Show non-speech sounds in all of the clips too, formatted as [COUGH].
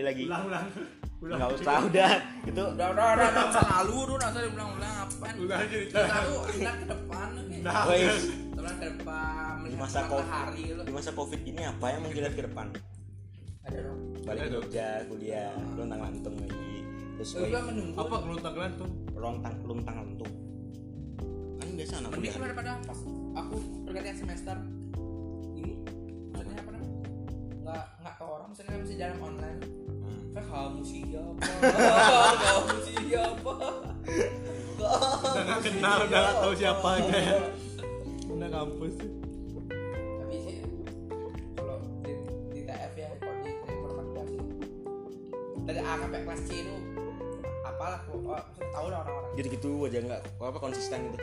kembali lagi. Ulang ulang. Ulang. Nggak usah udah. Itu Udah udah udah udah masa lalu tuh nggak usah diulang-ulang ngapain. ulang aja Masa lalu anda ke depan nih. Nah. Ke depan di masa matahari lu. di masa covid ini apa yang mau dilihat ke depan? Ada dong. balik ke Ada. Jogja kuliah lontang lantung lagi. Terus Gue juga menunggu. apa gelontang gelantung lontang lontang lantung. Kan biasa anak Mending kuliah. daripada pas aku pergantian semester. Ini maksudnya apa namanya nggak nggak ke orang maksudnya masih dalam online kamu siapa kamu siapa udah nggak kenal udah nggak tahu siapa aja ya? Udah kampus. Tapi sih kalau di, di TF ya kalau di di informatikasi dari A sampai kelas C itu apalah oh, tahu lah orang-orang. Jadi gitu aja nggak apa konsisten gitu.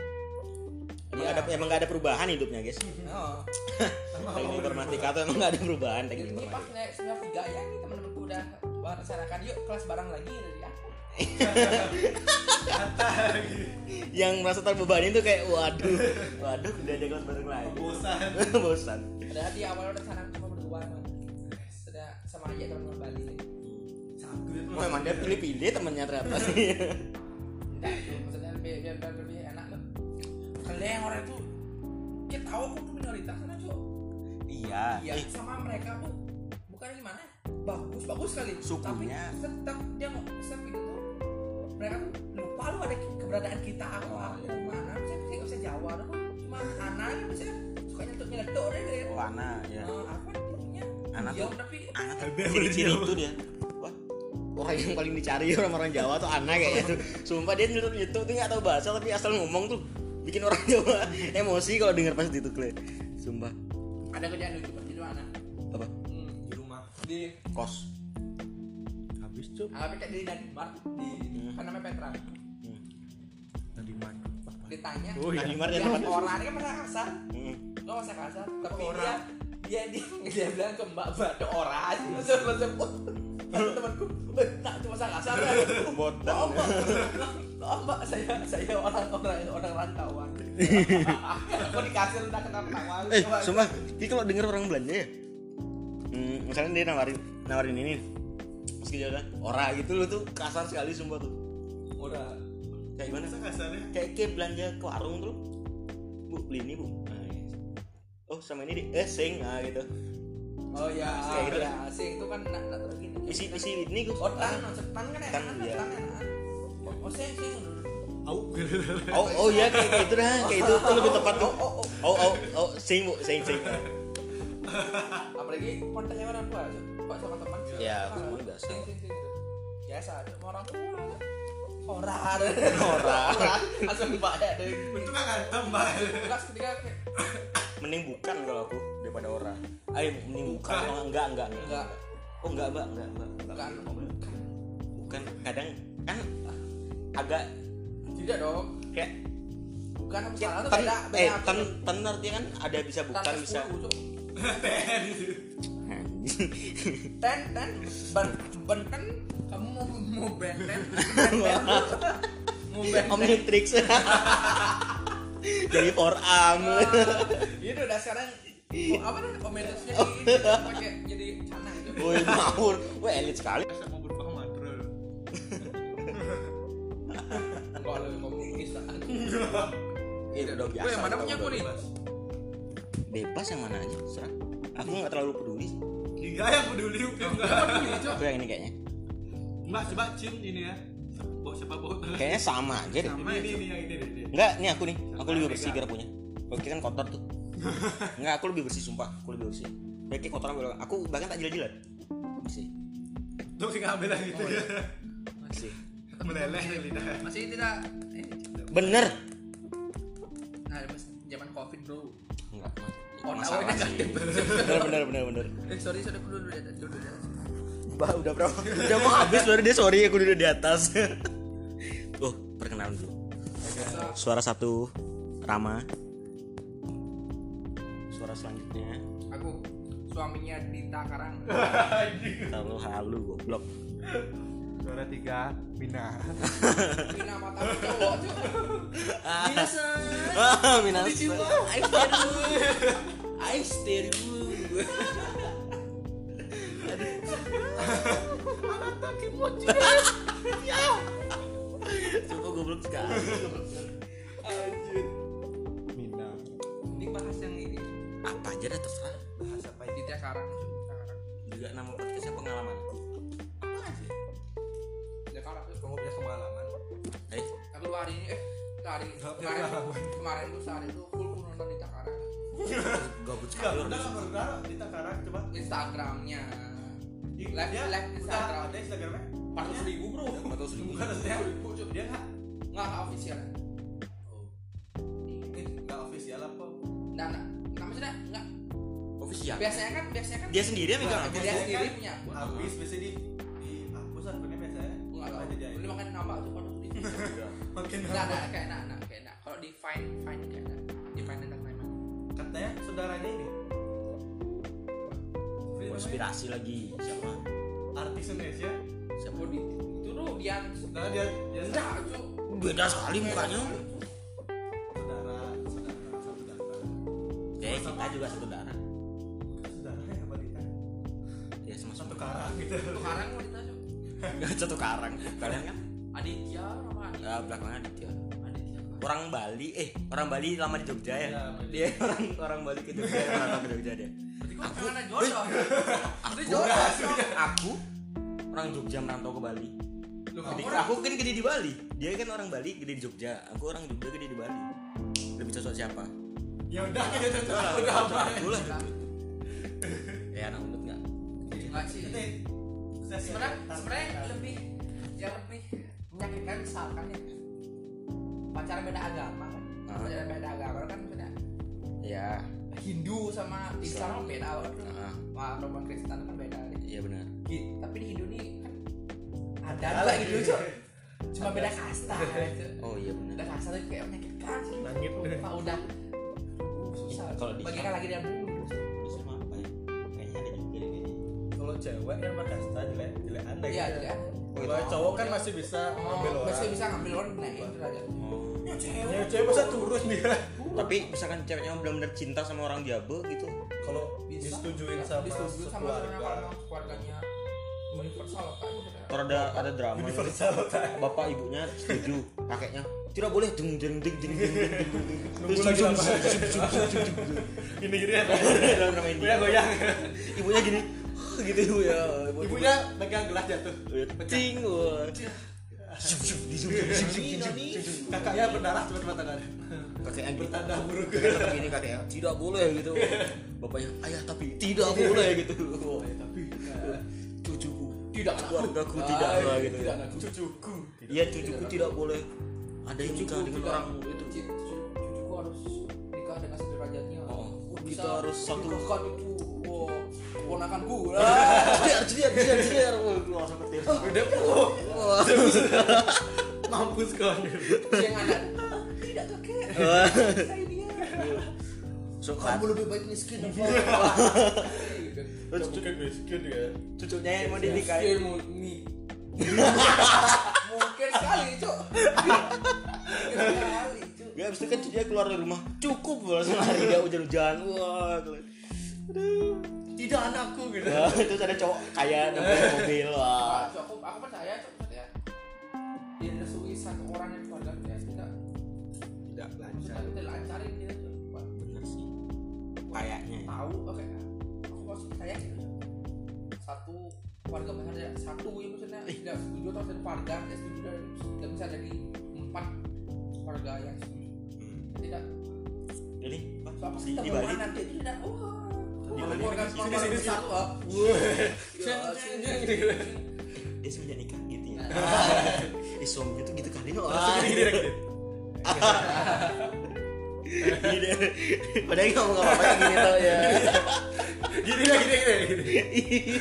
Emang Iya. ada emang nggak ada perubahan hidupnya guys? Oh. [LAUGHS] teknik informatika tuh emang nggak ada perubahan teknik ini pas informatika naik semester tiga ya nih temen-temenku udah rencanakan yuk kelas bareng lagi kata lagi [LAUGHS] yang merasa terbebani tuh kayak waduh waduh udah ada kelas bareng lagi bosan [LAUGHS] bosan Padahal di awal udah sana cuma berdua emang. Sudah sama aja teman-teman Bali nih. satu itu oh, emang dia pilih-pilih temennya ternyata Enggak [LAUGHS] itu maksudnya biar biar, biar lebih enak loh. Kalian yang orang itu kita tahu aku tuh minoritas sana cuy. iya Iya sama mereka tuh bukan gimana ya? Bagus bagus sekali. Sukunya. Tapi tetap dia tetap itu tuh mereka tuh lupa lu ada keberadaan kita aku Oh, aku iya. mana. Misalnya kita nggak bisa Jawa tuh cuma anak misalnya suka nyetuk nyetuk deh gitu. oh Ana ya. Eh, apa punya? Anak diam tuh- tapi Ana tuh Ada yang ciri-ciri itu dia. Wah. Orang yang paling dicari orang-orang Jawa tuh Ana kayaknya tuh sumpah dia nyetuk nyetuk tuh nggak tahu bahasa tapi asal ngomong tuh bikin orang Jawa [LAUGHS] emosi kalau dengar pas itu kle sumpah. Ada kerjaan lucu di kos. Habis cup apa kayak di Nadimar di Hmm. kan namanya Petra? Hmm. dari mana ditanya oh iya. Nadimar dia dia dapat orang ini kan masa kasar Hmm. lo masa kasar tapi Orang. dia dia dia dia bilang ke mbak mbak ada orang terus langsung kata temanku? "Eh, nak itu masa kasar ya oh mbak oh mbak saya saya orang orang orang rantauan. [LAUGHS] Aku di kasir udah kenal tawa eh sumpah ini kalau denger orang belanja ya hmm, misalnya dia nawarin nawarin ini meski dia bilang ora gitu lo tuh. Kasar sekali sumpah tuh. Udah kayak gimana? Masa kasarnya? Kayak kayak belanja ke warung tuh bu beli ini bu. Nah, iya. oh sama ini di eh sing nah gitu. Oh ya Kayak gitu ya sing itu kan nak nak terus gini isi isi ini gus oh tan maksud tan kan ya? Tan, iya. tan enak oh sing sing au. Oh oh ya kayak kayak itu dah kayak itu tuh lebih tepat tuh. Oh oh oh. Oh oh sing bu. Sing sing [LAUGHS] apalagi kontennya orang tua pak sama teman? Ya, Ah, teman biasa. sing, gitu. biasa sama orang tua orang Orang. langsung mbak ya deh. Itu nggak ngantem mbak. Kelas ketika kayak, mending bukan kalau aku daripada orang ayo mending bukan oh, enggak enggak enggak. Enggak. Oh enggak mbak. Enggak mbak. Enggak. bukan bukan kadang kan agak tidak dong. Kayak bukan kayak salah tuh beda eh ten ten artinya kan ada bisa bukan bisa 10, Anjing. ten ten ben benten kamu mau mau benten? Mau benten? Omnitrix jadi forearm itu udah sekarang apa nih komentarnya? Di pakai jadi sana itu woi ngawur woi elit sekali bebas yang mana aja serah aku nggak terlalu peduli Tiga yang peduli enggak aku yang ini kayaknya mbak coba cium ini ya bawa siapa bawa kayaknya sama aja deh sama ini ini yang ini deh deh. Enggak, nih aku nih. Aku lebih bersih biar punya. Kalau kan kotor tuh. [LAUGHS] Enggak, aku lebih bersih sumpah. Aku lebih bersih. Kayak kayak kotoran gue. Aku bahkan tak jilat-jilat. Bersih. tuh sih ngambil lagi gitu ya Bersih. meleleh lidah masih tidak eh, Bener. nah zaman covid bro Enggak. Oh, masalah sih. udah Bener bener bener bener. eh sorry sorry aku dulu di atas dulu di atas Bah, udah berapa? Udah mau habis baru dia sorry aku duduk di atas. [LAUGHS] Tuh, perkenalan dulu. Suara satu Rama. Suara selanjutnya aku suaminya Dita Karang terlalu halu goblok juara tiga Mina. Mina mata cowok Mina [LAUGHS] san ah, Mina san I stare you I stare you Anata kimochi Ya Sumpah goblok sekali Anjir bahas yang ini. Apa aja deh terserah. Bahas apa ya Tidak sekarang. Juga nama podcastnya pengalaman. Kamu punya pengalaman. Eh, Aku hari ini eh hari Nggak kemarin kemarin tuh sehari tuh full nonton di Takarang. gabut Enggak, sekali. udah enggak pernah di Takarang coba. Instagramnya Live- dia live udah Instagram. Ada Instagramnya? empat ratus ribu bro. Empat ratus ribu. Bukan maksudnya. ribu cuy. Dia enggak Nggak nggak official. Oh. Ini enggak official apa? Nah, nah, nah maksudnya nggak. Official. Biasanya kan biasanya kan Dia sendiri megang akun. dia sendiri punya. Habis biasanya di Makin Nah, nah, kayak nah, nah, kayak nah. Kalau di find find kayak nah, di find dan lain katanya saudaranya ini. Konspirasi lagi. Siapa? Artis Indonesia. Siapa? Di itu tuh Dian. Nah, dia dia Enggak. Beda sekali mukanya. saudara, saudara, saudara. Eh, kita juga satu kita? Ya sama Satu satu karang gitu. Sekarang mau ditanya. [LAUGHS] satu karang. Kalian kan? Aditya sama Aditya. Ya, belakangnya Aditya. Aditya. Orang Bali, eh orang Bali lama di Jogja ya. Iya, Bali. Dia orang orang Bali ke Jogja, merantau ke Jogja dia. Aku jodoh? Aku, jodoh. aku orang Jogja merantau ke Bali. Lu Jadi, orang aku kan gede di Bali. Dia kan orang Bali gede di Jogja. Aku orang Jogja gede di Bali. Lebih cocok siapa? Ya udah kita cocok udah apa? Aku lah. Ya anak unut nggak? enggak sih. Sebenarnya sebenarnya lebih yang lebih menyakitkan misalkan ya pacaran beda agama kan. Ah. Pacaran beda agama kan maksudnya Ya. Hindu sama Islam kan beda kan. Ah, Wah, agama Kristen kan beda. Iya benar. Gi- Tapi di Hindu nih kan ada lagi. gitu Cok. Cuma beda kasta gitu. Oh iya benar. Beda kasta tuh kayak menyakitkan sih. Langit. Pak udah susah. Kalau di- Bagikan lagi dia dulu. Terus sama apa ya? Kayaknya ada juga kayaknya. Kalau cewek yang berkasta jelek jelek anda Iya, gitu. Oh, cowok kan masih bisa ngambil orang. Masih bisa ngambil orang. Nah, itu aja. Oh. Ya cewek. Ya cewek turun dia. Tapi misalkan ceweknya belum benar cinta sama orang diabe gitu. Kalau disetujuin sama, disetujuin sama keluarga. keluarganya universal kan ada ada drama universal kan bapak ibunya setuju kakeknya tidak boleh ding ding ding ding ding terus langsung ini gini ya goyang ibunya gini gitu ibu ya. Ibunya pegang gelas jatuh. zoom. Kakaknya berdarah cuma tangannya. Kakeknya. Bertanda buruk. Gini kakeknya tidak boleh gitu. Bapaknya ayah tapi tidak boleh gitu. Tapi Cucuku tidak keluargaku tidak iya, gitu. tidak anakku. cucuku. Iya cucuku tidak boleh ada yang nikah dengan orang itu. Cucu- cucuku harus nikah dengan sederajatnya Oh, kita harus satu- ponakanku Biar [LAUGHS] biar biar biar Wah, seperti itu. Udah puh. [LAUGHS] Mampus kau. yang ada tidak kakek saya dia. So, kamu lebih baik miskin apa [LAUGHS] Terus Kamu kan miskin ya. cucunya yang mau dinikahin. Miskin mau nih mungkin sekali cok mungkin sekali cok Ya abis itu kan dia keluar dari rumah Cukup langsung lari dia hujan-hujan. Wah keren. Aduh Tidak anakku gitu. [LAUGHS] Terus ada cowok kaya [LAUGHS] namanya mobil Wah. Aku aku percaya cok ya direstui satu orang yang keluarga dia tidak Tidak maksudnya kita lancarin dia Bener sih. Kayaknya. tahu oke. Aku masih percaya gitu Cok. satu keluarga besar ada satu ya maksudnya. Tidak setuju atau satu keluarga tidak setuju dan tidak bisa jadi empat keluarga yang setuju. Tidak. Jadi apa? Soalnya Si kita di mau Bali nanti itu tidak Sini, sini, ceng, ceng. Dia semenjak nikah gitu ya [LAUGHS] Eh suaminya tuh gitu kali Langsung gini direct. Gini deh Padahal ngomong apa-apa gini tau ya Gini ya gini gini. gini.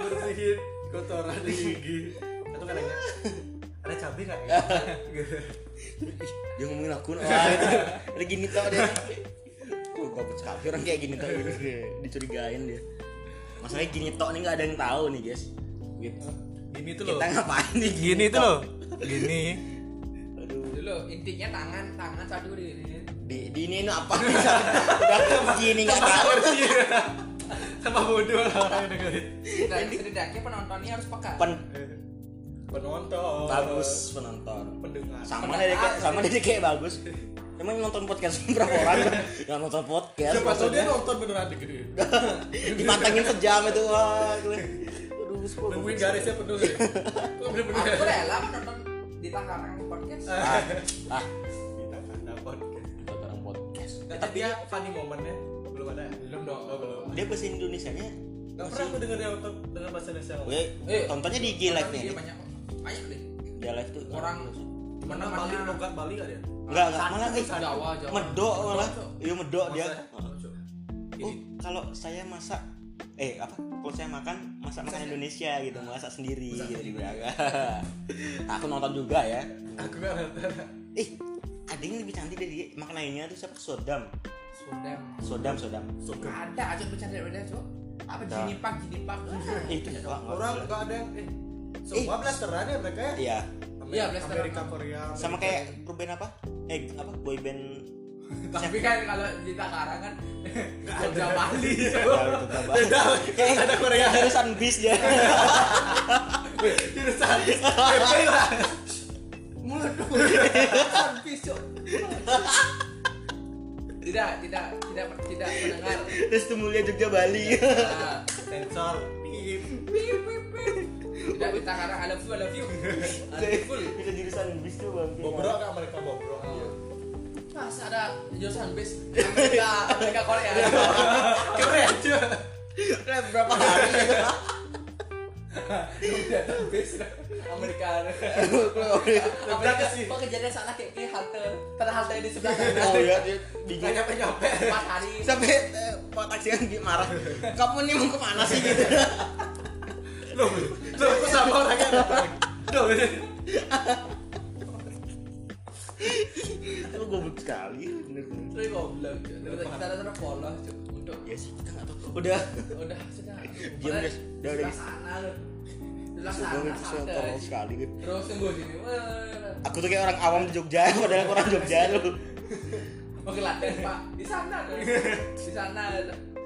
Bersihin kotoran di gigi. Atau kadangnya cabai nggak? [LAUGHS] ya? Gitu. dia ngomongin aku [LAUGHS] wah gitu ada gini tau dia tuh gabut sekali orang kayak gini tau gitu dicurigain dia masalahnya gini tau nih nggak ada yang tahu nih guys gitu Gini tuh kita loh. ngapain nih Gini tuh loh. Gini. aduh dulu intinya tangan tangan satu di di di di ini apa [LAUGHS] udah gini nggak tahu Sama bodoh lah orang yang dengerin. Dan setidaknya penontonnya harus peka. pen Penonton. bagus penonton Pendengar. sama kayak sama dari kayak bagus emang nonton podcast [LAUGHS] berapa orang yang nonton podcast Siapa tahu dia nonton beneran gede. [LAUGHS] dipantengin sejam itu wah aduh sepuluh Nungguin garisnya penuh. ya. Bener-bener. Aku rela menonton di takaran podcast. ah ah Kita kata podcast. itu orang podcast Nah, tapi ya funny momennya belum ada. Belum dong. Oh, belum. dia bahasa Indonesia nya Gak pernah aku denger dia nonton dengan bahasa Indonesia. gue Eh, tontonnya di IG live Dia nih banyak deh. dia live tuh. Orang Mana Bali, logat Bali gak dia? enggak enggak malah eh Jawa, Jawa. medok malah. Iya medok dia. Oh kalau saya masak eh apa? Kalau saya makan masak makan Indonesia gitu masak sendiri gitu di Braga [LAUGHS] aku nonton juga ya. Aku gak nonton. ih ada yang lebih cantik dari dia makan lainnya tuh siapa? Sodam. Sodam. sodam sodam. Ada aja bercanda beda cok. Apa Ada. jinipak jinipak. Eh, itu ya doang Orang gak ada yang eh semua blasteran ya mereka ya. iya Iya, blasteran. Amerika Korea. sama Amerika. kayak grup band apa eh apa boy band [LAUGHS] Tapi kan kalau di takaran kan Jogja Bali. Ya, berapa? kayak ada Korea. jurusan bis dia [LAUGHS] Jurusan PP lah. Mulut Habis cok. Tidak, tidak, tidak, tidak mendengar. terus tuh mulia Jogja Bali Nah, Sensor. Pip. Tidak di takaran I love you, I love you. [LAUGHS] I love you full. bisa jurusan bis tuh bang Bobrok gak mereka bobrok. Masa ada jurusan bis Amerika, [LAUGHS] Amerika Korea. Keren cuy. Udah berapa hari Udah bis Amerika. Ke sini. Kok kejadian salah kayak kayak halte, pada halte di sebelah sana. oh ya dia bingung Gak nyampe-nyampe. Empat hari. sampai eh, pak taksian dia marah kamu nih mau ke mana sih gitu Loh, loh, aku sama orangnya. Loh, lu goblok sekali bener-bener Terus goblok. Kita ada terus polos untuk ya sih kita nggak tahu udah udah sudah. Diam, guys. Udah, udah, sana Sumpah, sana santai. sekali gitu Terus tunggu sini. Aku tuh kayak orang awam di Jogja [LAUGHS] padahal aku orang Jogja lu Oke latihan pak di sana tuh. Di sana.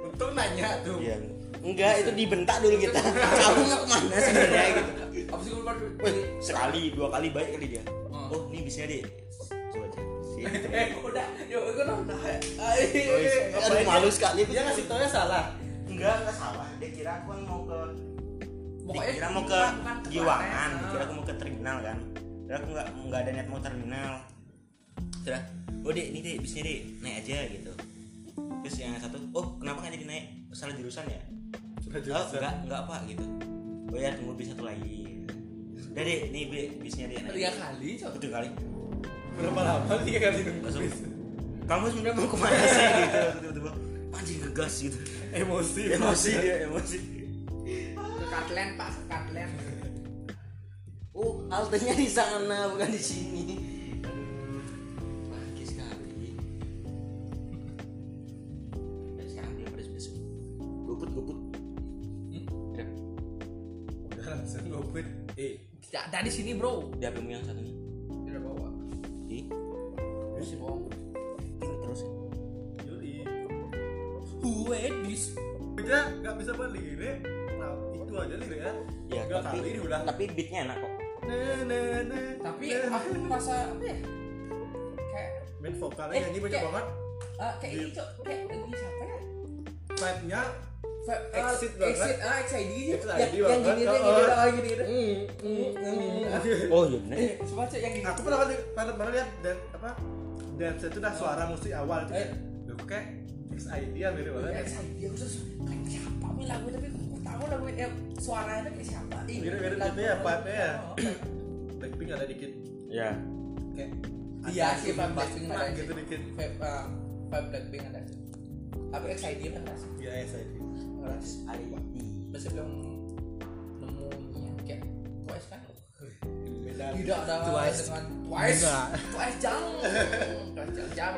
untung nanya tuh. iya enggak itu dibentak dulu kita. [LAUGHS] Kamu mau ke mana sebenarnya gitu. Apa sih gue baru Wih, sekali dua kali baik kali dia. Hmm. oh ini bisa deh. Coba aja. Sih Eh udah, yuk. Oh, Ayo. aduh malu sekali Dia ngasih taunya salah. enggak enggak salah. Dia kira aku mau ke Pokoknya dikira mau ke Giwangan. dikira aku mau ke terminal kan. Kira aku nggak nggak ada niat mau terminal. Kira oh dek ini dek bisnya dek naik aja gitu. Terus yang satu oh kenapa nggak jadi naik salah jurusan ya? Sudah oh, enggak enggak apa gitu. Oh ya tunggu bis satu lagi. Udah dek nih bisnya naik Tiga kali cok. betul kali. Berapa lama tiga kali nunggu bis? kamu sebenarnya mau ke mana sih gitu? Tiba-tiba anjing ngegas gitu. Emosi. emosi dia emosi. Ke Katlen pak, ke Katlen. Oh, haltenya di sana bukan di sini. Ada di sini bro. di HP yang satunya. Tidak bawa. Di, Masih bohong. ini terus. yoi. Wedis. Kita nggak bisa berlirik. Nah, itu aja lirik ya. Ya, Tiga tapi kali diulang. tapi beatnya enak kok. Nah, nah, nah, Tapi aku merasa apa ya? Kayak main vokalnya Eh, nyanyi banyak banget. ah, kayak ini cok. Kayak ini siapa ya? Vibe-nya Exit banget. Exit, ah, XID. XID Yang- gini deh, gini oh. oh, gini deh. Oh iya bener. Eh, cok yang gini. aku pernah kali pernah pernah lihat dan apa dance itu dah suara musik awal itu Eh. kayak loh kok kayak XID ya gitu banget XID aku terus kayak siapa nih lagu tapi aku tahu lagu yang suaranya tuh kayak siapa? Ih, Mirip-mirip lagu- gitu ya, ya. [COUGHS] Blackpink ada dikit Ya. kayak Iya sih, vibe Blackpink ada gitu dikit ah, vibe Blackpink ada. Tapi XID kan rasa. ya XID Rasa. ID. Masih belum nemunya kayak Twice kan? beda Tidak ada Twice. dengan Twice. Enggak. Twice jam. Twice jam jam.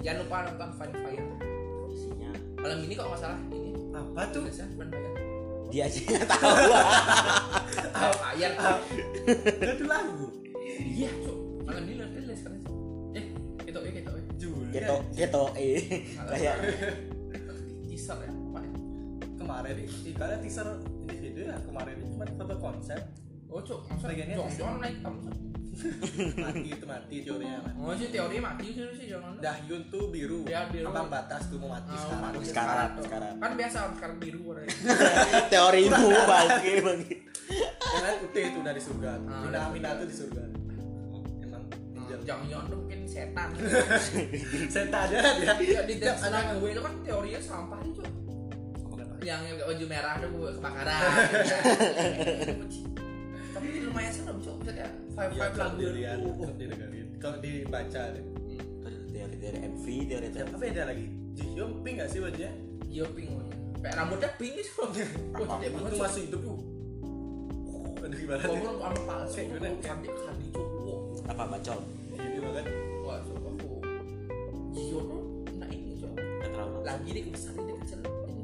Jangan lupa nonton Fun Fire. Isinya Malam ini kok masalah ini. apa tuh Fun Fire. dia aja nggak tahu. [LAUGHS] Fire. itu lagu Iya, Rilis kan. Eh, itu itu kayak [LAUGHS] teaser ya apa kemarin nih ibaratnya teaser individu ya kemarin cuma foto konsep oh cok Bagiannya jangan naik [LAUGHS] mati itu mati teorinya mati. oh sih teori mati sih sih jangan Dahyun tuh biru Ya, biru. ambang batas tuh mau mati Ah, sekarang mati sekarang, tuh. sekarang. kan biasa sekarang biru warnanya [LAUGHS] teorimu bagi bagi yang lain putih itu dari surga Ah, Mina dari Mina surga. tuh di surga ninja jangan jangan tuh mungkin setan. [LAUGHS] Setan. Aja dia ya di Tiap anak anak gue itu kan teorinya sampah itu yang baju merah tuh gue kebakaran. [LAUGHS] Tapi lumayan serem cok maksudnya five ya five kalau lagu. kalau kalau dibaca deh. Teori-teori MV teori-teori apa beda lagi? Jihyun pink gak sih bajunya iya pink wajah. kayak rambutnya pink Apa? [LAUGHS] Wah, itu masih hidup tuh aduh gimana Gua nih belum anu palsu Kayak gimana? Kandi kandi cok Wah, apa bacol ini banget Wah cok aku tuh Nah ini cok Lagi dia kebesar dia kecil Ini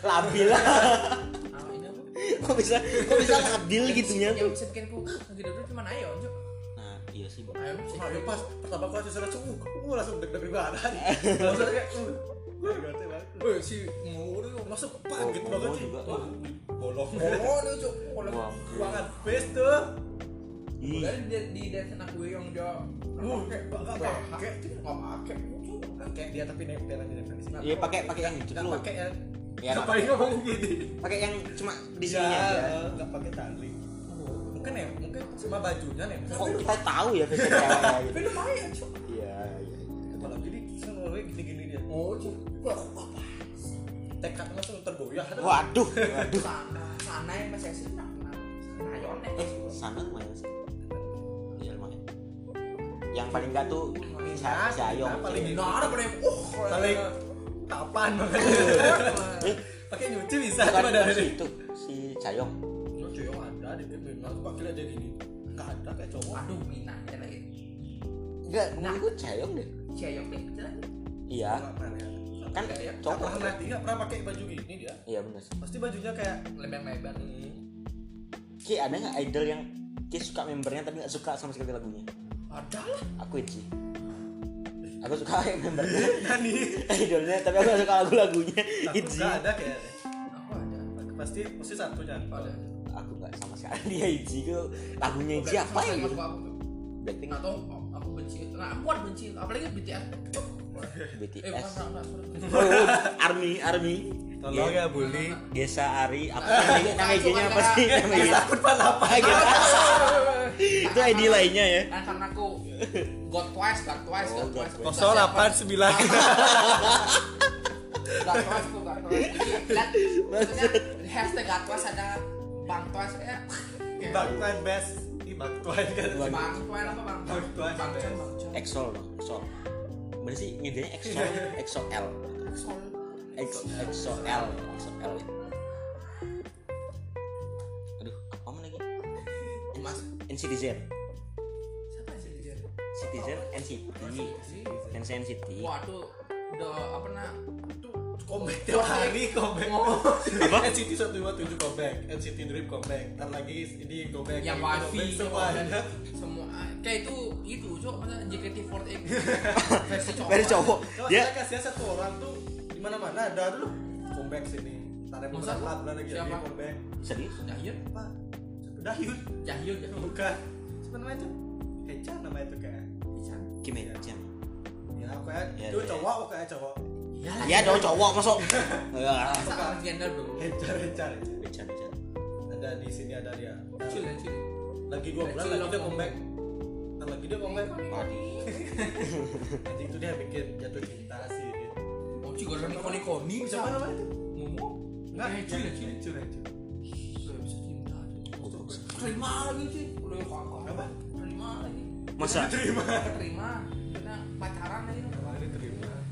labil lah Ah ini kok bisa kok bisa labil gitunya Yang tuh bisa bikin aku Lagi dulu cuma Ayon cok nah iya sih Bang. Ayon sih Nah, pas pertama kali saya sudah uh, uh, langsung deg-degan badan. Langsung kayak uh, gue si Nguru yuk Langsung paget Oh, banget oh, sih. bolong. Oh dia cok Kalau Wah. Ruangan face tuh. Dari di di dance anak gue yang dia Uh, pakai nggak pakai. pakai nggak pakai dia tapi nempel aja nempel di sini. iya pakai pakai yang itu dulu pakai yang ya Ngapain ngomong gini? pakai yang cuma di Iya, sini aja nggak pakai tali. Mungkin ya, mungkin sama bajunya nih. kok kita tahu ya [LAUGHS] fashion cewek Tapi gitu lumayan cok iya iya iya. Kalau jadi selalu gini-gini dia. Oh Wah, apa Tekad langsung tergoyah. waduh waduh sana sana yang masih sih nak nah Ayon eh sana sih iya lumayan yang paling enggak tuh si si Ayong Paling Nah, ada pada yang, oh, paling kapan eh [LAUGHS] Pakai nyuci bisa dari si itu si Cayong Yo cuy ada di kriminal tuh pakai aja gini. Enggak ada kayak cowok. Aduh, Mina ya lagi. enggak menurut Cayong deh Ceyok deh, iya ya? kan Nggak cowok pernah nanti nggak pernah pakai baju gini dia. iya bener sih Pasti bajunya kayak Lebar-lebar. Ki ada nggak idol yang Ki suka membernya tapi nggak suka sama sekali lagunya Ada lah. aku itu aku suka [LAUGHS] membernya Nani. idolnya tapi aku suka lagu-lagunya nggak ada kayaknya. Aku ada. Pasti pasti satu kan. Ada. aku nggak sama sekali [LAUGHS] dia Itzy itu lagunya Itzy apa ya gitu Blackpink atau. Nah, aku kan benci. Apalagi BTS. Eh, BTS bukan, enggak, enggak, sorry. oh, Army Army Tolong ya bully. Gesa Ari apa namanya nama IG-nya apa sih nama IG Takut apa? Ah, gitu. itu ID lainnya ya Nah, karena aku God Twice, God Twice, God Twice. Twice. 089. God Twice, aku God Twice. Jadi, lihat, maksudnya di hashtag God Twice ada Bang Twice kayak Bang Tuan best. Bang Tuan kan. Bang. Twice apa Bang Twice. Bang. Exol dong Exol bener sih ngedenya Exol [LAUGHS] Exol L Sol. Exo Exo L Exo L aduh apa lagi [LAUGHS] Mas. NCTZ Siapa dia? Citizen NCT NCT Waduh, udah apa nah? Comeback tiap hari comeback. Oh. Apa? NCT 157 comeback, NCT Dream comeback, ntar lagi ini comeback, yang comeback, semuanya. semua [LAUGHS] kayak itu itu cok masa JKT48 [LAUGHS] versi cowok Dari cowok Kalau dia saya kasih satu orang tuh di mana mana ada dulu comeback sini. Ntar ada Masa? beberapa bulan lagi Siapa? comeback. serius Jahyun Apa? Satu Dahyun. Jahyun Bukan. Siapa namanya tuh? Hecha namanya tuh kayak. Ican Kim Jung Ya kayak Ya, itu ya. cowok kayak cowok. Iya ya dong cowok masuk ya bro Hecha Hecha Hecha. Becan, becan. Ada di sini ada dia. chill ya chill Lagi dua bulan Kecil lagi dia comeback. Ntar lagi dia comeback. Waduh. [LAUGHS] Anjing itu dia bikin jatuh cinta sih. oh cigo orang koni koni Siapa namanya tuh? ngomong Enggak, ya chill Hecha Hecha. bisa cinta terima lagi sih udah kakak Apa? terima lagi masa Terima. terima karena pacaran lagi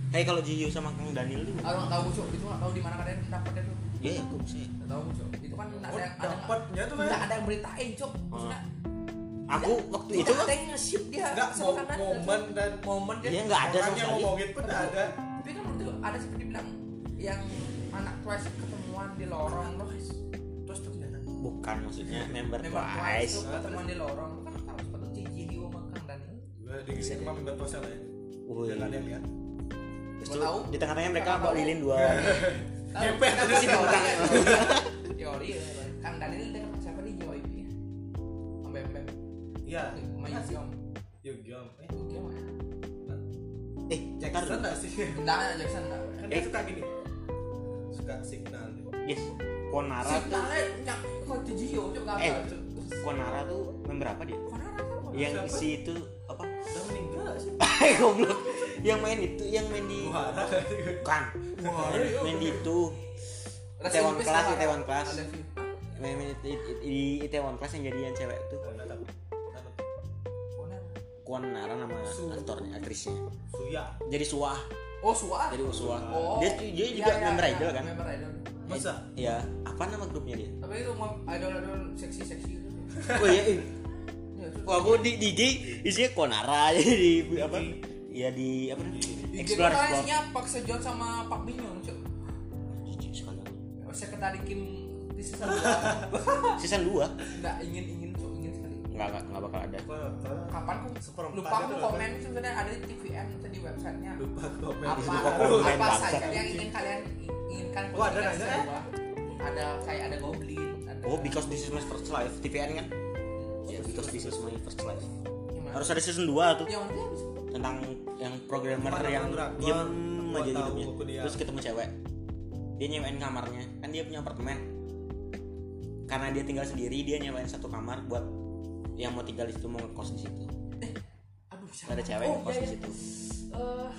tuh terima. Hei kalau Jiyu sama Kang Daniel tuh Aku nggak tahu cok, itu nggak tahu di mana kalian dapetnya tuh. ya ya aku bisa Nggak tahu cok, itu kan nggak Oh, ada yang dapatnya tuh nggak kan. ada yang beritain cok. Maksudnya aku waktu itu nggak ada yang nge-ship dia Enggak kanan. momen dan momen dia. dia nggak ada sama sekali ngomongin pun nggak ada. Tapi kan waktu itu ada seperti bilang yang anak Twice ketemuan di lorong loh. Terus ternyata bukan maksudnya member Member Twice Twice tuh ketemuan di lorong. Kan tahu sepatu Cici di sama Kang Daniel. gue di Bisa sini jadi. mah member posel ya. Woi. Biar nggak ada yang lihat. Terus tuh tahu. di tengah-tengahnya mereka bawa lilin dua. [LAUGHS] Ngepet Kan terus sih di belakang. ya. Teori ya. Kang Daniel dengan siapa nih Jawa itu ya? Sampai sampai Iya. main Yom. Yugyong. Eh, Oke, mah. Eh, Jackson nggak sih? [LAUGHS] Enggak, Jackson enggak. Kan dia suka gini. Suka signal. Yes. Konara tuh. Signalnya nyak kok Gio juga Eh. Konara tuh member apa dia? Konara siapa? Yang si itu apa? Udah meninggal sih? Eh [LAUGHS] goblok. Yang main itu, yang main di kan. Iya. Main di itu. Itaewon lah. Itaewon you. Main, main di, Itaewon Class yang jadian cewek tuh. Konara. Konara nama aktornya, aktrisnya. Suya. Jadi Suah, Oh, Suar. jadi Uswa. Oh. Dia dia Iya, juga iya, member iya, idol kan? Member idol. Masa? Ya, apa nama grupnya dia? Tapi itu mem- idol-idol seksi-seksi gitu. Oh iya, iya. Ya, terus- Wah, aku di di IG isinya Konara [LAUGHS] jadi di apa? Ya di apa? Di Explore explore. isinya Pak Sejong sama Pak Cuk. Jijik sekali. Sekretari Kim di season 2 [LAUGHS] Season 2 Enggak ingin-ingin, Cuk, ingin sekali. Enggak enggak enggak bakal ada. Apa? Apa? Kapan kok lupa aku komen sebenarnya ada di TVN itu di websitenya Lupa komen. apa Lupa komen, apa saja yang ingin kalian inginkan Oh, ada dua. ada kayak ada Goblin ada Oh, because this is my first life. TVN kan? Yes. Because this is my first life. Gimana? Harus ada season 2 tuh dia habis tentang yang programmer Mana yang diem aja hidupnya. Terus ketemu cewek. Dia nyewain kamarnya. Kan dia punya apartemen. Karena dia tinggal sendiri, dia nyewain satu kamar buat yang mau tinggal di situ mau ngekos di situ. aduh siapa Ada cewek oh, ngekos iya, di iya. situ. Eh,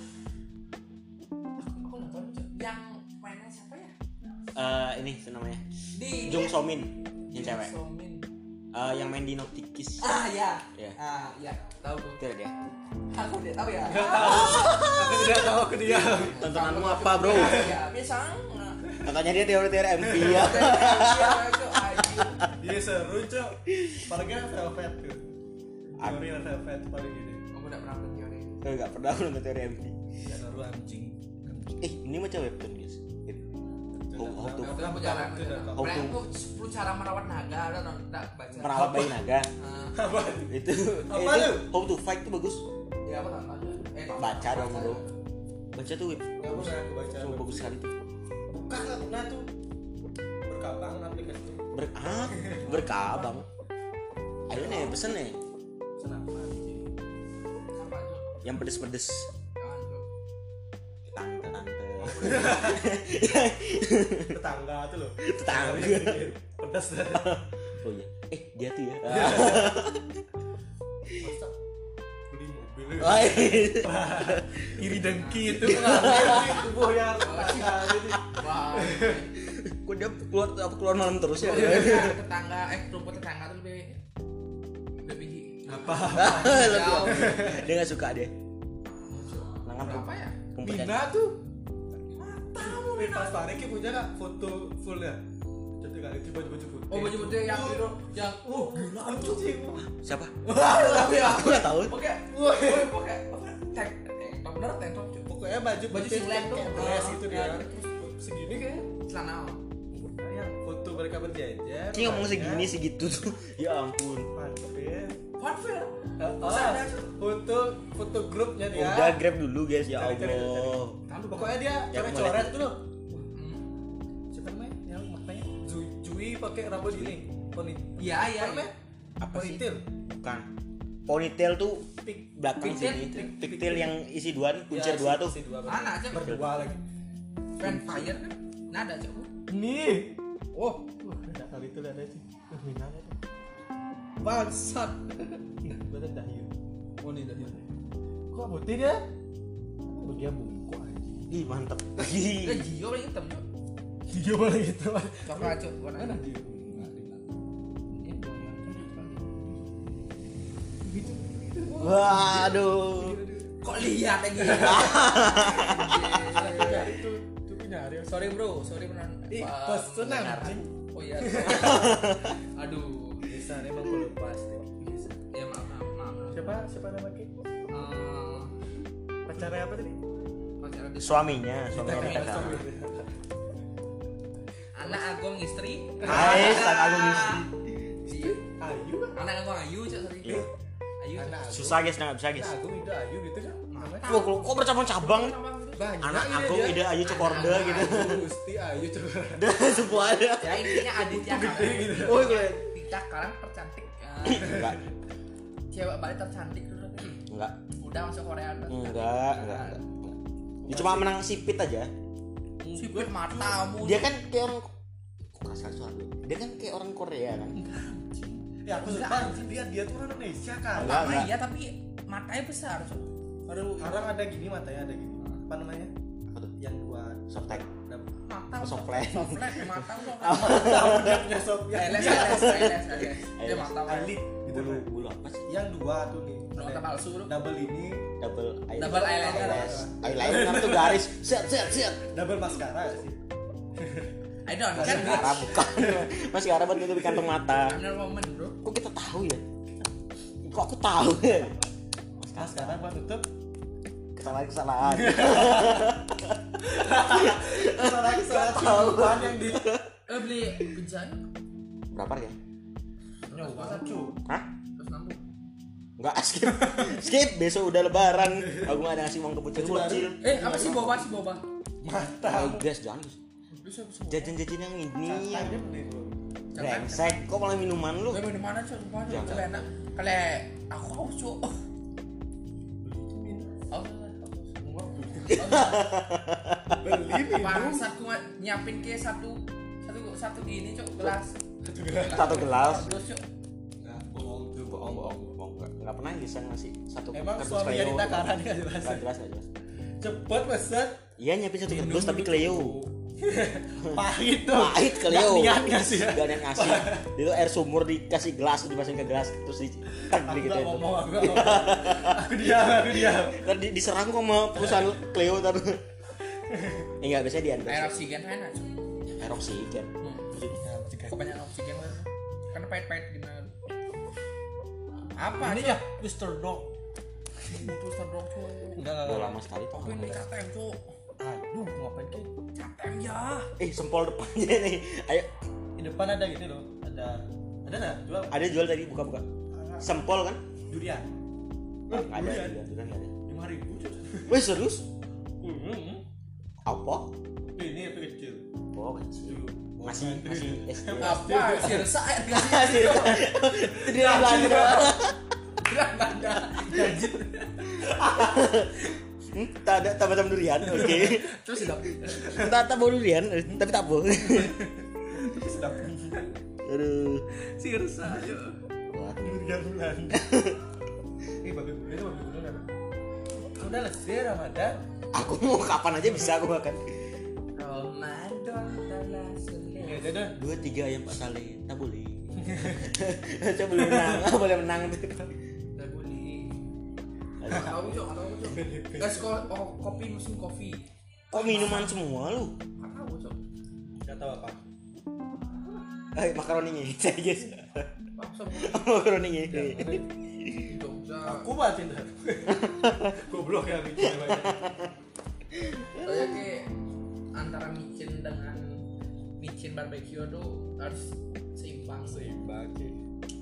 aku aku nggak tahu Cuk. yang mainnya siapa ya Eh ini namanya. di Jung So Min yang cewek. Somin. Eh, yang main di Nauticus. ah ya Ya. ah ya tahu tuh Itu dia. aku udah tahu ya [LAUGHS] Aku tidak tahu ke dia. Tontonanmu apa, Bro? ya biasa Katanya dia teori-teori MP ya. Iya seru cok. Paling velvet tuh. Teori velvet paling gini. Aku udah pernah nonton teori. Gue gak pernah aku nonton teori MP. Seru anjing. Eh, ini macam webtoon Oh, Brand tuh. tuh 10 cara merawat naga ada tak baca. Merawat bayi naga. Ah, Apa? Itu Apa itu? How to Fight tuh bagus. ya nonton. Eh, Baca dong, Bro. Baca tuh web. Aku baca. Bagus sekali tuh. Bukan lah pernah tuh. Berkabang aplikasi itu. Ber ah, berkabang. Ayo nih, pesen nih. Apa itu? Yang pedes-pedes. Jangan tuh. Tante, tante. Tetangga tuh loh. Tetangga. Pedas. Oh iya. Eh, dia tuh ya. Masa beli mobil. Oh, iya. Iri dengki itu gitu. Wah. Kok dia keluar apa keluar malam terus ya? tetangga eh rumput tetangga tuh lebih lebih Apa? Dia nggak suka dia. Berapa ya? Mina tuh. Tahu nih pas Fariki punya kak foto full ya. Jadi kali itu baju baju putih. Oh baju putih yang itu yang Oh gila lucu sih. Siapa? tapi ya. Aku nggak tahu. Oke. Apa? Tank tank top bener tank top. Pokoknya baju Baju singlet tuh. kayak dress Ah, gitu ya. dia. Terus segini kayak Celana. kayak foto mereka berjejer. Ini ngomong segini segitu tuh. [LAUGHS] Ya ampun. Mantep. Fanfare. Oh, ada, Cuk? Foto grupnya dia. Udah grab dulu guys ya Cari, cari, cari, Allah. Lalu Pokoknya dia coret-coret tuh loh. Hmm. Siapa namanya? Yang maknanya Jui, Jui pakai rambut ini. Poni. Iya iya. Apa namanya? Apa sih? Ponytail. Bukan. Ponytail tuh Pik belakang Pigtail, sini. pig- Pigtail yang isi dua, kuncir Ya, dua tuh. Mana aja? berdua lagi. Fanfire kan? Nada cok. Nih. Oh, ada kali itu ada sih. Itu. Bangsat. [LAUGHS] Bener dah yuk. Oh ini dari. Kok putih dia? Oh, dia bungkuk aja. Ih mantep. [LAUGHS] Kita Gio paling hitam cok. Dia malah gitu. Coklat cok. Warna Mana dia? Waduh. Kok lihat lagi? [LAUGHS] Ya, itu itu punya Ariel. sorry bro, sorry beneran. Ih, pendengar. anjing. Oh iya. [LAUGHS] Aduh. Bisa emang kulit plastik. Bisa. Ya maaf maaf maaf. Siapa siapa nama Ki? Pacarnya apa tadi? pacaran di Suaminya, suaminya Teta. suaminya. anak Agung istri. Hai, sang Agung istri. Iya. Ayu? Anak Agung Ayu cok sorry. Iya. Ayu. Anak. Susah guys, nggak bisa guys. Anak Agung itu Ayu gitu kan? Wah, kok bercabang-cabang? banyak Anak ide aku ide Ayu Cokorda gitu. Gusti coba Dan [LAUGHS] semua ada. ya intinya Aditya gitu. Oh, gue Tika sekarang tercantik eh, enggak, cewek Bali tercantik dulu enggak, udah masuk Korea udah enggak, enggak, enggak. Dia cuma menang sipit aja. sipit matamu Dia kan kayak orang kok kasar suara. Dia kan kayak orang Korea kan. ya aku suka dia dia tuh orang Indonesia kan Enggak, enggak. iya tapi matanya besar baru orang ada gini matanya ada gini apa namanya Apa tuh? yang dua Softtek. mata Softlens. softlens mata punya yang. Dia mata Bulu, bulu apa sih? dua tuh nih Mata palsu lu. double ini Double eyeliner. Double eyeliner. Eyeliner tuh garis. Set, set, set. double maskara sih I don't kan Mascara bukan. Mascara buat nutupin kantong mata. Bener momen bro Kok kita tahu ya? Kok aku tahu ya? maskara buat tutup Kesalahan kesalahan. kesalahan kesalahan yang di Eh beli bejana Berapa ya? Nyoba cu Hah? Enggak [LAUGHS] skip. Skip besok udah lebaran. Aku nggak ada ngasih uang ke bocil-bocil. Eh apa sih boba sih boba mata Oh, gas jangan. Jajan-jajan yang ini brengsek. Kok malah minuman lu? Cok sumpah cok Jangan. Coba enak Kale aku haus cok Oh beli minum Bangsat gue nyiapin ke satu satu satu gini cok gelas Satu gelas. Terus cok Nggak, bohong tuh Bohong, bohong, bohong. Nggak- Nggak pernah bisa ngasih satu emang kardus suaminya Cleo. di takaran nggak jelas Nggak jelas, nggak jelas. cepet peset Iya nyiapin satu kardus tapi Cleo. [LAUGHS] pahit tuh Pahit Cleo. Nggak niat ngasih ya Gak ada yang ngasih. Itu air sumur dikasih gelas, dimasukin ke gelas terus di tak aku gitu nggak ngomong aku nggak diam aku diam di, diserang kok sama perusahaan Cleo ntar. Eh enggak biasanya di Air oksigen enak cok Air oksigen. Kebanyakan oksigen kan Karena pahit-pahit gimana Apa ini ya Mr. Dog Terus terdok cok enggak enggak lama sekali tuh. Tapi ini KTM cok aduh ngapain ki KTM ya Eh sempol depannya nih. Ayo di depan ada gini loh ada ada nggak jual ada jual tadi buka-buka. Sempol kan? durian Nggak ada durian nggak ada. lima ribu Wih serius? Hmm. Apa? ini yang kecil Oh kecil. Masih masih SD. Apa sih resah air Masih. Itu dia Belanda. Bilang Belanda Gajit Hmm, tak ada tak macam durian. Oke. Terus hidup Tak tak bau durian, tapi tak bau. sedap Aduh. Si resah cok Wah, durian bulan ini babi bulan itu babi bulan udah lesir Ramadan aku mau kapan aja bisa aku makan. Ramadan Dua tiga ayam Pak Saleh, tak boleh. [LAUGHS] Coba boleh menang, Ah, boleh menang. Tuh. Gak boleh tau cok, cok. Guys, ko- oh, kopi musim kopi. Kok minuman semua lu? Gak tau cok. Nggak tahu apa. Eh, makaroni nih, [LAUGHS] saya guys. Makaroni nih. Aku batin dah [LAUGHS] goblok ya bikin banyak. Saya kayak antara micin dengan micin barbecue tuh harus seimbang seimbang sih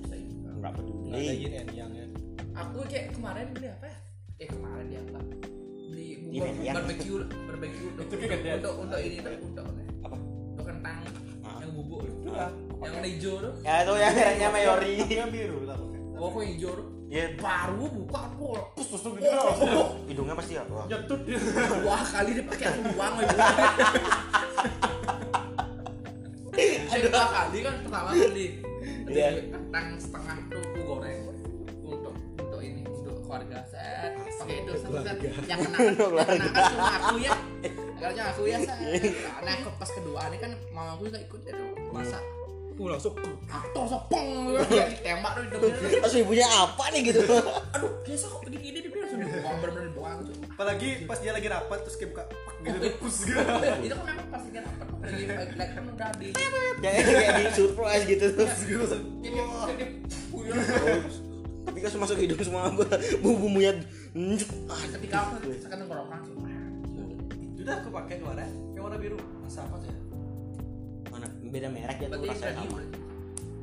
Seimbang nggak ada peduli. yin and yang ya Aku kayak kemarin beli apa ya? Eh kemarin dia apa? Beli Ini bubur barbecue barbecue untuk untuk untuk ini tuh untuk Apa? untuk kentang Ah. yang bubuk itu lah yang warna hijau tuh. Ya itu yang mereknya Mayori. aku yang biru lah Oh, kok hijau tuh? Ya, Baru buka pol. terus terus gitu hidungnya pasti apa? jatuh dia Wah kali dia pakai uang lagi. [LAUGHS] Saya dua kali kan pertama beli. Beli Iya. kentang setengah tuh aku goreng untuk untuk ini untuk keluarga. Set pakai itu set, set. yang kena yang kena kan cuma aku ya. Cuma aku ya set. Nah pas kedua ini kan mama aku juga ikut itu masak aku langsung atau kayak [LAUGHS] ditembak tuh hidungnya Terus ibunya apa nih? gitu? [LAUGHS] aduh biasa kok begini dia langsung dibuang bener-bener dibuang tuh. Apalagi pas dia lagi rapat terus kayak buka pak gitu tuh pus gitu. Itu kan memang pasti kan apa lagi lagi kan udah di Kayak di surprise gitu. Tuh. jadi jadi puyuh Tapi kan masuk hidung semua bumbu-bumbunya. Ah, ketika aku sekarang tenggorokan tuh itu dah aku pakai kemarin yang warna biru. Masa apa sih beda merek ya tuh rasanya sama.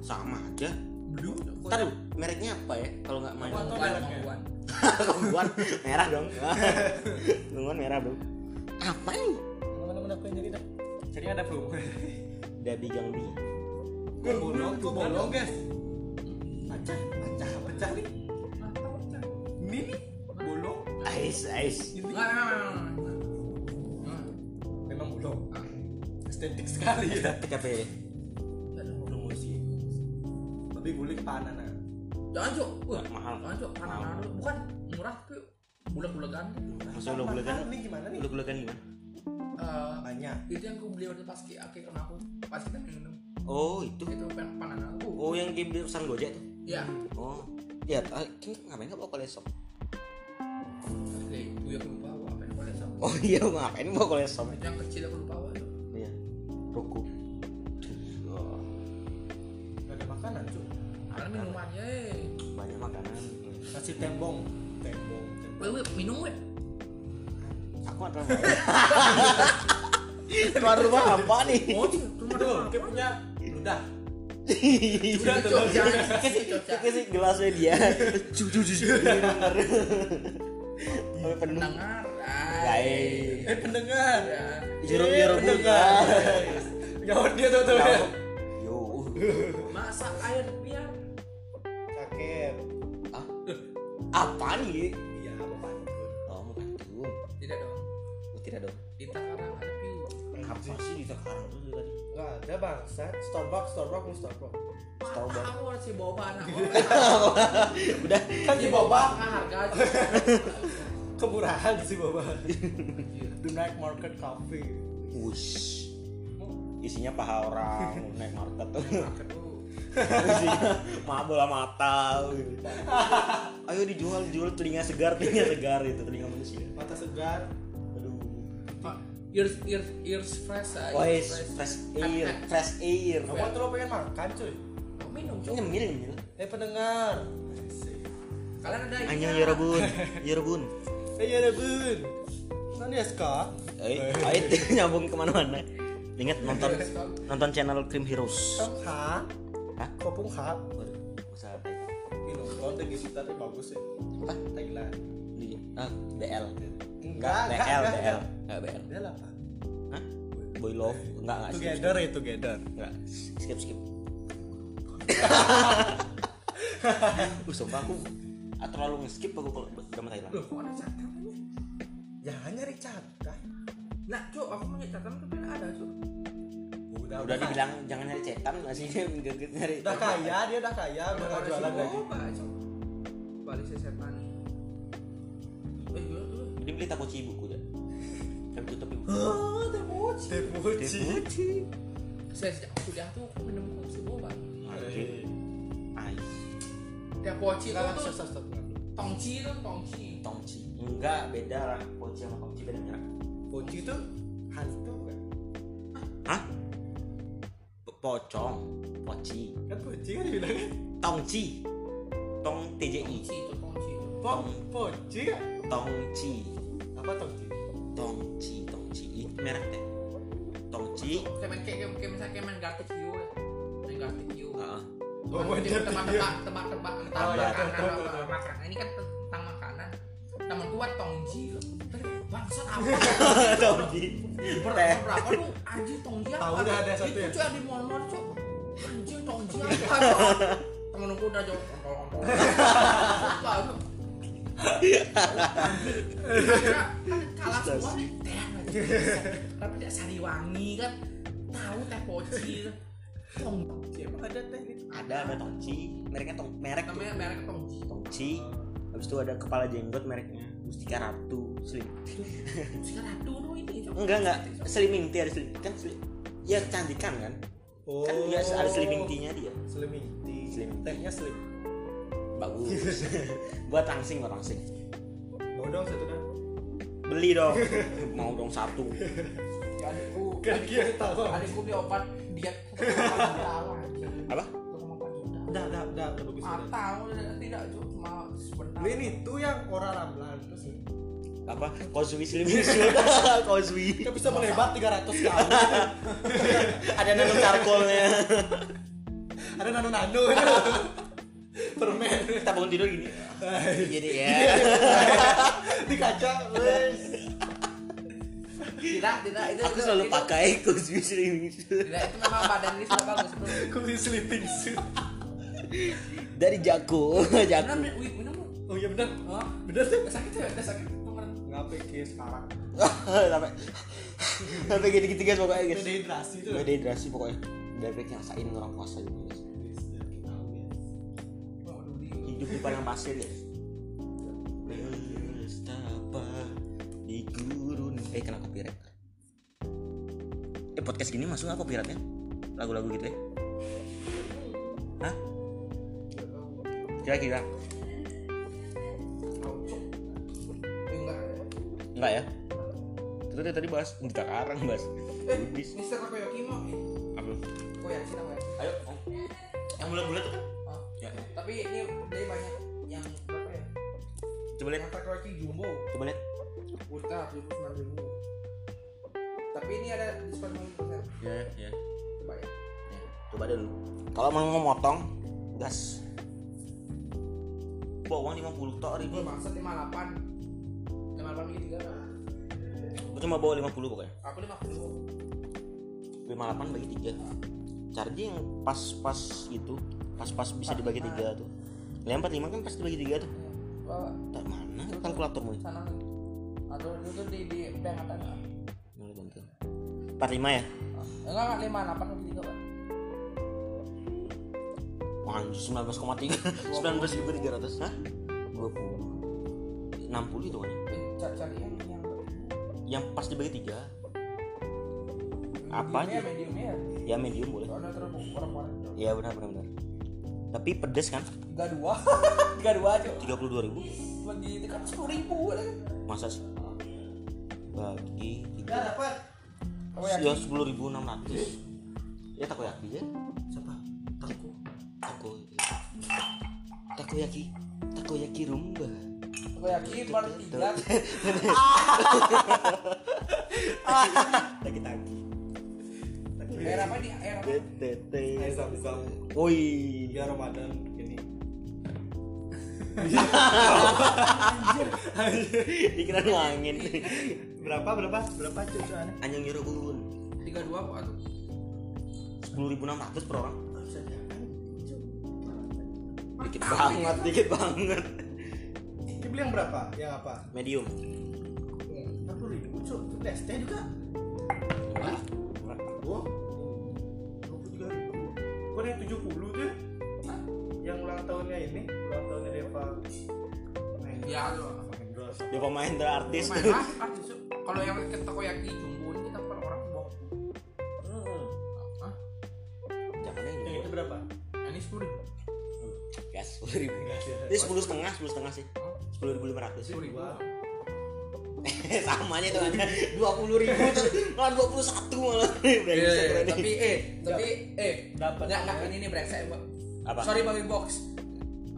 Sama aja. blue Ntar mereknya apa ya? Kalau nggak main. Bukan. Kongguan [LAUGHS] merah dong. [LAUGHS] Kongguan merah dong. Apa nih? Mana-mana aku yang jadi dah. Jadi ada belum? Dabi Gangbi. bolong, tuh bolong guys. Pecah, pecah, pecah nih. Ini nih bolong. Ais, ais. Ini Enggak, enggak, Estetik sekali ya. PKP. Belum sih. Tapi guling panan nah. Jangan cok, Wah, Mahal. jangan cok, Mahal. dulu bukan murah tapi bulan-bulan Maksudnya lo gulekan? Ini gimana nih? Gulekan gimana? Eh, Banyak. itu yang aku beli waktu pas ki aki kena aku pas kita minum Oh, itu. itu pan panan aku Oh, yang game pesan Gojek tuh. ya Oh. Ya, ngapain nggak bawa kolesop? oke itu yang aku lupa apa yang boleh sama Oh iya, ngapain bawa kolesop? itu yang kecil aku lupa Iya. Roku. Oh, Gak ada makanan cuy. karena minumannya eh banyak makanan. Nasi tembong. Tembong. weh weh minum weh Aku ada Tuan [LAUGHS] rumah apa nih? oh sih rumah Tuh, rumah dia punya udah. [LAUGHS] Udah tuh jangan kasih kasih gelasnya dia cucu cucu sampai penuh Baik. Eh pendengar. ya Juru Eh, juru pendengar. Jawab dia tuh tuh. ya. yo masak air biar Cakep. ah apa nih Iya, apa bantu. oh mau bantu tidak dong oh, tidak dong di Tangerang ada piu apa sih di sekarang tuh tadi Enggak ada bangsat. Starbucks, Starbucks, mau Starbucks. Starbucks. aku si boba anak [LAUGHS] udah Kan si boba nggak harga [LAUGHS] kemurahan sih Baba. The Night Market Cafe. wush isinya paha orang naik market tuh tuh. mah bola mata ayo dijual dijual telinga segar telinga segar itu telinga manusia Mata segar. aduh Ah, ears ears ears fresh ah, Wah, ears fresh air, fresh air. [LAUGHS] Aku terlalu pengen makan cuy. Oh, minum cok Nyemil, nyemil. Eh pendengar. kalian ada ini Anyo nggak? Yorobun, Yorobun. [LAUGHS] Eh ya Rebun. Nani Eska? Eh, ait [LAUGHS] nyambung ke mana-mana. Ingat nonton nonton channel Cream Heroes. Ha? Hah? Kopung ha? Waduh, usah apa? Ini nonton deh kita tuh bagus ya. Apa? Thailand. Di ah, BL. Enggak, BL, enggak, BL. Enggak BL. Dia apa? Hah? Boy Love? Enggak, enggak. Together ya together. Enggak. Skip, skip. [LAUGHS] [LAUGHS] Uh, sumpah aku ah, terlalu nge-skip aku kalau drama Thailand. Loh, kok ada ini? Jangan nyari catat. Nah, cok, aku mau nyari catatan tapi nggak ada, cok. Udah, Udah dibilang jangan nyari cetan masih gigit nyari. Udah kaya dia udah kaya nggak Ada jualan lagi. Balik saya setan nih. Eh, gue beli takoci ibuku dah. Tapi tutup ibu. Temuci. Takoci. [GASPS] Saya sejak kuliah tuh minum kopi boba. Teh poci Enggak tuh stop stop. tongci tuh tongci. Tongci. Enggak, beda lah. Poci sama tongci beda merek. Poci itu hantu kan? Hah? Po- Pocong. Poci. Kan poci kan dibilangnya. Tongci. Tong TJI. Itu tongci itu. Pom poci kan? Tongci. Apa tongci? Tongci. Tongci. Itu merek teh. Tongci. Kayak kayak kayak misalnya kayak main Gartic Yu ya. Main Gartic Yu. Heeh. Oh, tebak-tebak tebak-tebak Oh, iya, makanan tahu, apa tahu. makanan ini kan tentang makanan. Temen gua tongji bangsat apa? Teh. berapa lu anjing tongji apa? udah ada satu ya? di motor cuy. Anjing tongji apa? Cok? [LAUGHS] temen gua udah Cok. Karena kan kalah semua tapi tidak sariwangi kan. Tahu teh poci tongji Emang ada teh gitu. Ada ada tongci. Mereknya tong merek tuh. namanya merek tongji Tongci. Habis itu ada kepala jenggot mereknya Mustika Ratu Slim. sekarang dulu ini Cok. Enggak enggak slimming tea ada slimming kan slim. Ya kecantikan kan? Oh. Kan dia ada slimming tea-nya dia. Slimming tea. Slimming tea. Tehnya slim. Bagus. [LAUGHS] buat rangsing buat rangsing. Mau dong satu kan? Beli dong. Mau dong satu. [LAUGHS] Dia tahu. beli obat diet juta Apa? Udah, udah, udah, udah bagus. tidak cuma sebentar Lu ini tuh yang orang ramblan terus ya. Apa? Kozui slimming suit. [LAUGHS] Kozui. Kita bisa menebat 300 kali. [LAUGHS] Ada nano charcoalnya. Ada nano-nano. permen kita bangun tidur gini jadi ya di kaca wes tidak tidak itu aku itu- selalu itu- pakai Cosby Slimming Suit tidak itu memang badan ini sudah bagus bro sleeping suit dari Jako benar Jako benar wih benar bro oh iya bener oh tuh nggak sakit ya sakit ngapain kayak sekarang sampai sampai gitu gitu guys pokoknya guys dehidrasi tuh Gak dehidrasi pokoknya Bebek yang sain orang puasa juga guys hidup di padang pasir guys Betapa di gurun eh kena copyright. Eh podcast gini masuk nggak copyrightnya? Lagu-lagu gitu ya? Hah? Kira-kira. Enggak ya? Kita dari tadi bahas di Takarang bahas eh Budis Mister Takoyaki mau eh apa? Koyaki namanya ayo yang bulat-bulat tuh kan? Oh. ya. Tapi ini dari banyak yang berapa ya? Coba lihat. Takoyaki jumbo. Coba lihat Ultra tujuh sembilan ribu. Tapi ini ada diskon 50% ya ya. Coba ya. Ya, coba dulu. Kalau mau memotong gas. Bawa uang 50 tok ribu maksud 58 58 bagi tiga gue cuma bawa 50 pokoknya. Aku 50 58 bagi 3 charging yang pas-pas itu pas-pas bisa dibagi 3 tuh. Lah, 45 kan pas dibagi 3 tuh. Bawa. Tak mana kalkulatormu sana atau itu tuh di di bank atas nggak? Mana bantu. 45 ya? Ah, enggak enggak 58 bagi tiga pak. Wah, anjir 19,3 19.300 Hah? 20 60 itu kan Eh, cari cari yang yang yang pas dibagi 3 Apa aja? mediumnya ya? Ya medium boleh. Ya benar benar benar. Tapi pedes kan? Tiga dua. [LAUGHS] Tiga dua aja 32 ribu. Bagi itu kan sepuluh ribu kan? Masa sih bagi udah dapat Takoyaki. ya sepuluh ribu enam ratus. Ya takoyaki ya? Siapa? Taku. Tako takoyaki takoyaki rumba. Takoyaki per tiga. lagi tagi air apa nih air apa? Zam-zam. woi. Biar ramadan dikira nu angin. Berapa berapa? Berapa cucuannya anjing nyerobun tiga dua apa tuh sepuluh ribu enam ratus per orang. Dikit banget dikit banget. Ini beli yang berapa? Yang apa? Medium. Puluh ribu cuy itu ST juga. Murah. ribu. Bukan yang tujuh puluh tuh yang ulang tahunnya ini ulang tahunnya Deva Mahendra. ya tuh Mahendra. dia pemain artis. Lumayan lah, artis tuh. kalau yang ke takoyaki jumbo ini kita per orang bawa Hmm. Jangan yang berapa? Ini sepuluh ribu. Gas sepuluh ribu. Ini sepuluh setengah sepuluh setengah sih. Sepuluh ribu lima ratus. Sepuluh ribu. Samanya itu aja dua puluh ribu tuh. Malah dua puluh satu malah. Iya, tapi eh tapi eh Dapat. nggak nggak ini nih brengsek apa? Sorry bawi box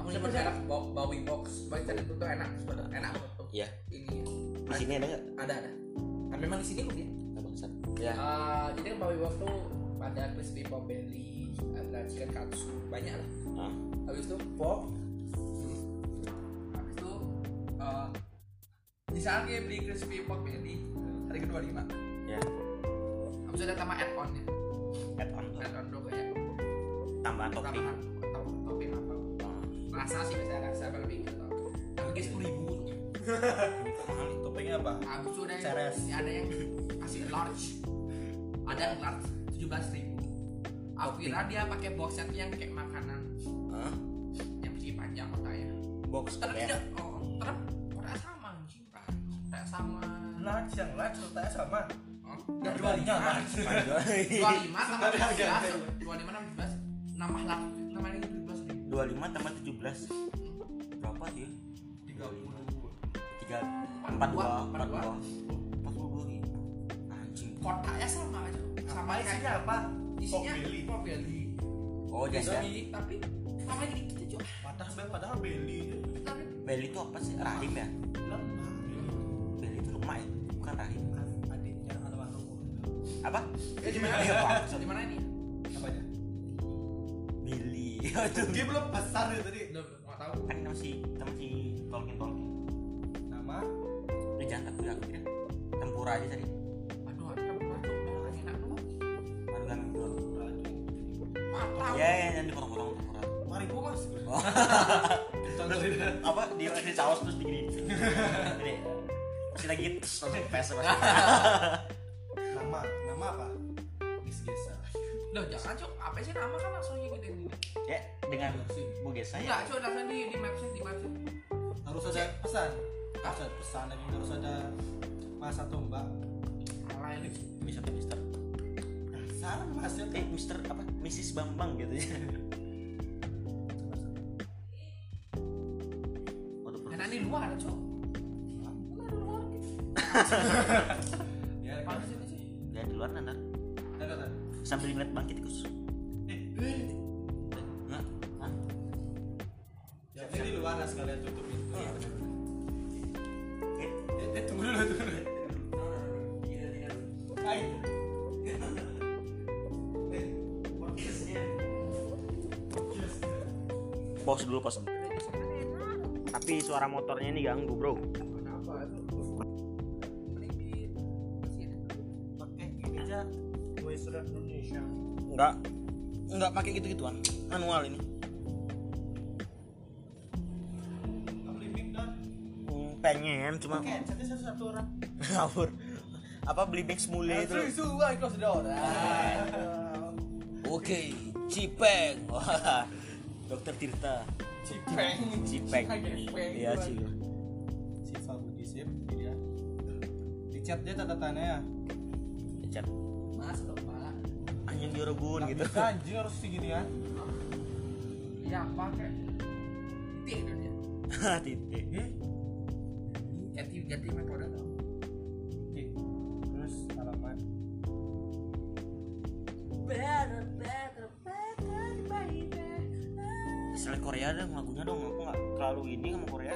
aku nyebut merek Ba- bawi box. Bawi tadi itu tuh enak sebenarnya. Enak tuh iya. ini di sini ada nggak? Ada ada. Kan memang di sini kok dia ya. Eh, jadi kan bawi box tuh ada crispy pop belly ada chicken katsu banyak lah. Ah habis itu pop habis itu eh misalnya beli crispy pop belly harga dua lima. Ya habis itu ada tambah add on ya add on add on tuh kayak tambahan topping. Tambahan atau topping apa rasa sih biasanya rasa apa lebih gitu. Tapi kayak sepuluh ribu. Mahal topengnya apa? Abis itu ada Ceres. yang ada yang kasih large. Ada yang large tujuh belas ribu. Aku kira dia pakai box set yang kayak makanan. Hah? yang masih panjang makanya box terus tidak ya? oh, oh terus korea sama sih. korea sama. Large yang large korea sama. Enggak dua lima, dua lima sama dua lima enam belas, nambah lagi, nambah lagi. 25 tambah 17 berapa sih? 30 3 42 42 42. Anjing. Kotaknya sama aja. Sama isinya apa? Isinya Beli Oh, jadi ya. tapi namanya gini Cok. Padahal beli beli itu apa sih? Rahim ya? beli itu lemah ya, bukan rahim. Apa? Ya, gimana? Ini? Iya itu. Dia belum besar ya tadi. Nggak tahu. Kan masih kita masih tolkin tolkin. Nama Udah jangan takut aku ya. Tempura aja tadi. Aduh, ada tempura tuh udah enak tuh. Baru kan dulu. Mantap. Ya ya yang dipotong-potong tempura. Maribu mas. Oh. [LAUGHS] apa di di saus terus digini. Ini masih lagi terus langsung pes pes. Nama nama apa? Loh, jangan cok. Apa sih nama kan langsung ngikutin ini. Ya dengan Bu Gesa Enggak, cok langsung di di mapsnya di mapsnya. Harus ada pesan. Harus ada pesan dan harus ada mas atau mbak. Salah ini. Mister Mister. Salah mas ya. Eh Mister apa? Mrs Bambang gitu ya. Enak di luar ada cok. Mana di luar? [LAUGHS] Sambil ngeliat bangkit kus. Eh, eh. Hah? Ya, ini di luar sekalian tutup itu. Iya. Eh, eh, tunggu dulu, tunggu dulu. Hai. Podcastnya. Pause dulu pause. Tapi suara motornya ini ganggu bro. nggak nggak pakai gitu gituan manual ini. Hmm, pengen cuma Oke, satu satu, orang. [LAUGHS] Ngawur. Apa beli mix mulai nah, itu? itu sudah orang. Oke cipeng. [LAUGHS] Dokter Tirta. Cipeng. Cipeng. Iya cipeng. Cipeng Budisip cipeng cipeng cipeng dia tanda tanya Di Oregon Nggak gitu. bisa anjing harus segini kan. Iya, pakai. Titik itu dia. [LAUGHS] Titik. Eh, Ganti ganti metode dong. oke. Terus alamat. Better, better, better, baby. Selain Korea dong lagunya dong. Aku nggak terlalu ini sama Korea.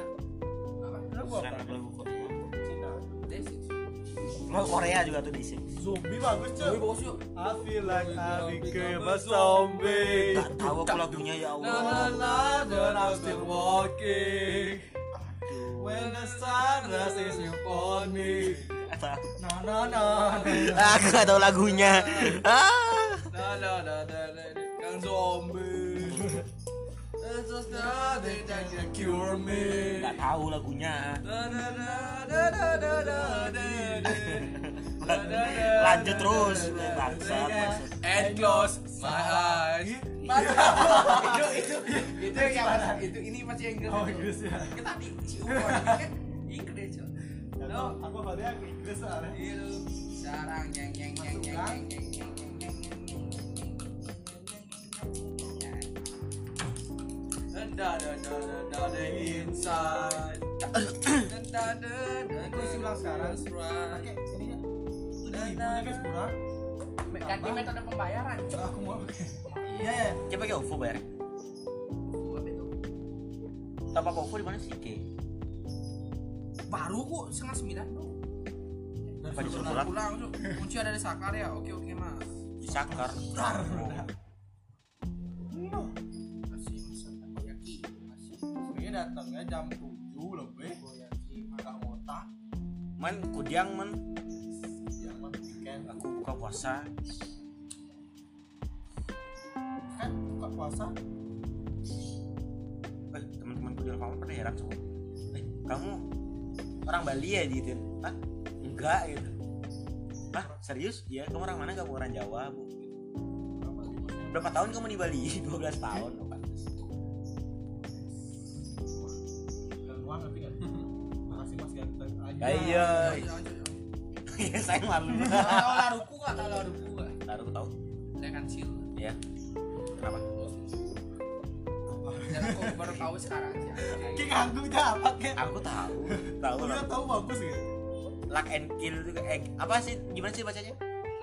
Apa? Selain lagu Lagu Korea juga tuh di sini. Zombie bagus cuy. Wih, bagus yuk. I feel like I became a zombie. Gak tahu aku lagunya ya Allah. nah, but I'm still walking. When the sun rises upon me. Na na na. Aku gak tahu lagunya. Ah. Nothing that can cure me. Gak tahu lagunya. Lanjut terus. Bangsat. And close my eyes. itu itu itu yang itu ini masih Inggris. Oh, Inggris ya. Kita tadi si Umar kan Inggris. Cok. Aku pada aku Inggris soalnya. Sarang yang yang yang yang yang yang yang yang yang da da da da da da inside da da da da Aku isi ulang sekarang. Pakai ini ya. Ribu aja guys kurang. ganti metode pembayaran. Aku mau. Iya ya. Coba pakai OVO bayar. Apa itu? Pakai OVO di mana sih ke? baru kok setengah sembilan tuh disuruh Pulang, pulang? kunci ada di sakar ya oke oke mas Di Sakar. Sebenarnya datangnya jam 7 lebih. takoyaki Makan otak. Man, kudiang man. Yang mau weekend. Aku buka puasa. Kan buka puasa. Eh, teman-temanku di lapangan pada heran semua. Eh, kamu orang Bali ya gitu? Hah? Enggak gitu. Hah? Serius? Iya, kamu orang mana? Kamu orang Jawa, Bu. Gitu. Berapa tahun kamu di Bali? [LAUGHS] 12 tahun. Lah iya. Saya malu. Kalau laruku kak, kalau laruku. Laruku tahu? Saya kansil. Iya. Kenapa? Aku baru tahu sekarang sih Kayak? Aku tahu. Tahu. Iya, tahu bagus. Ya. Lock and kill itu apa sih? Gimana sih bacanya?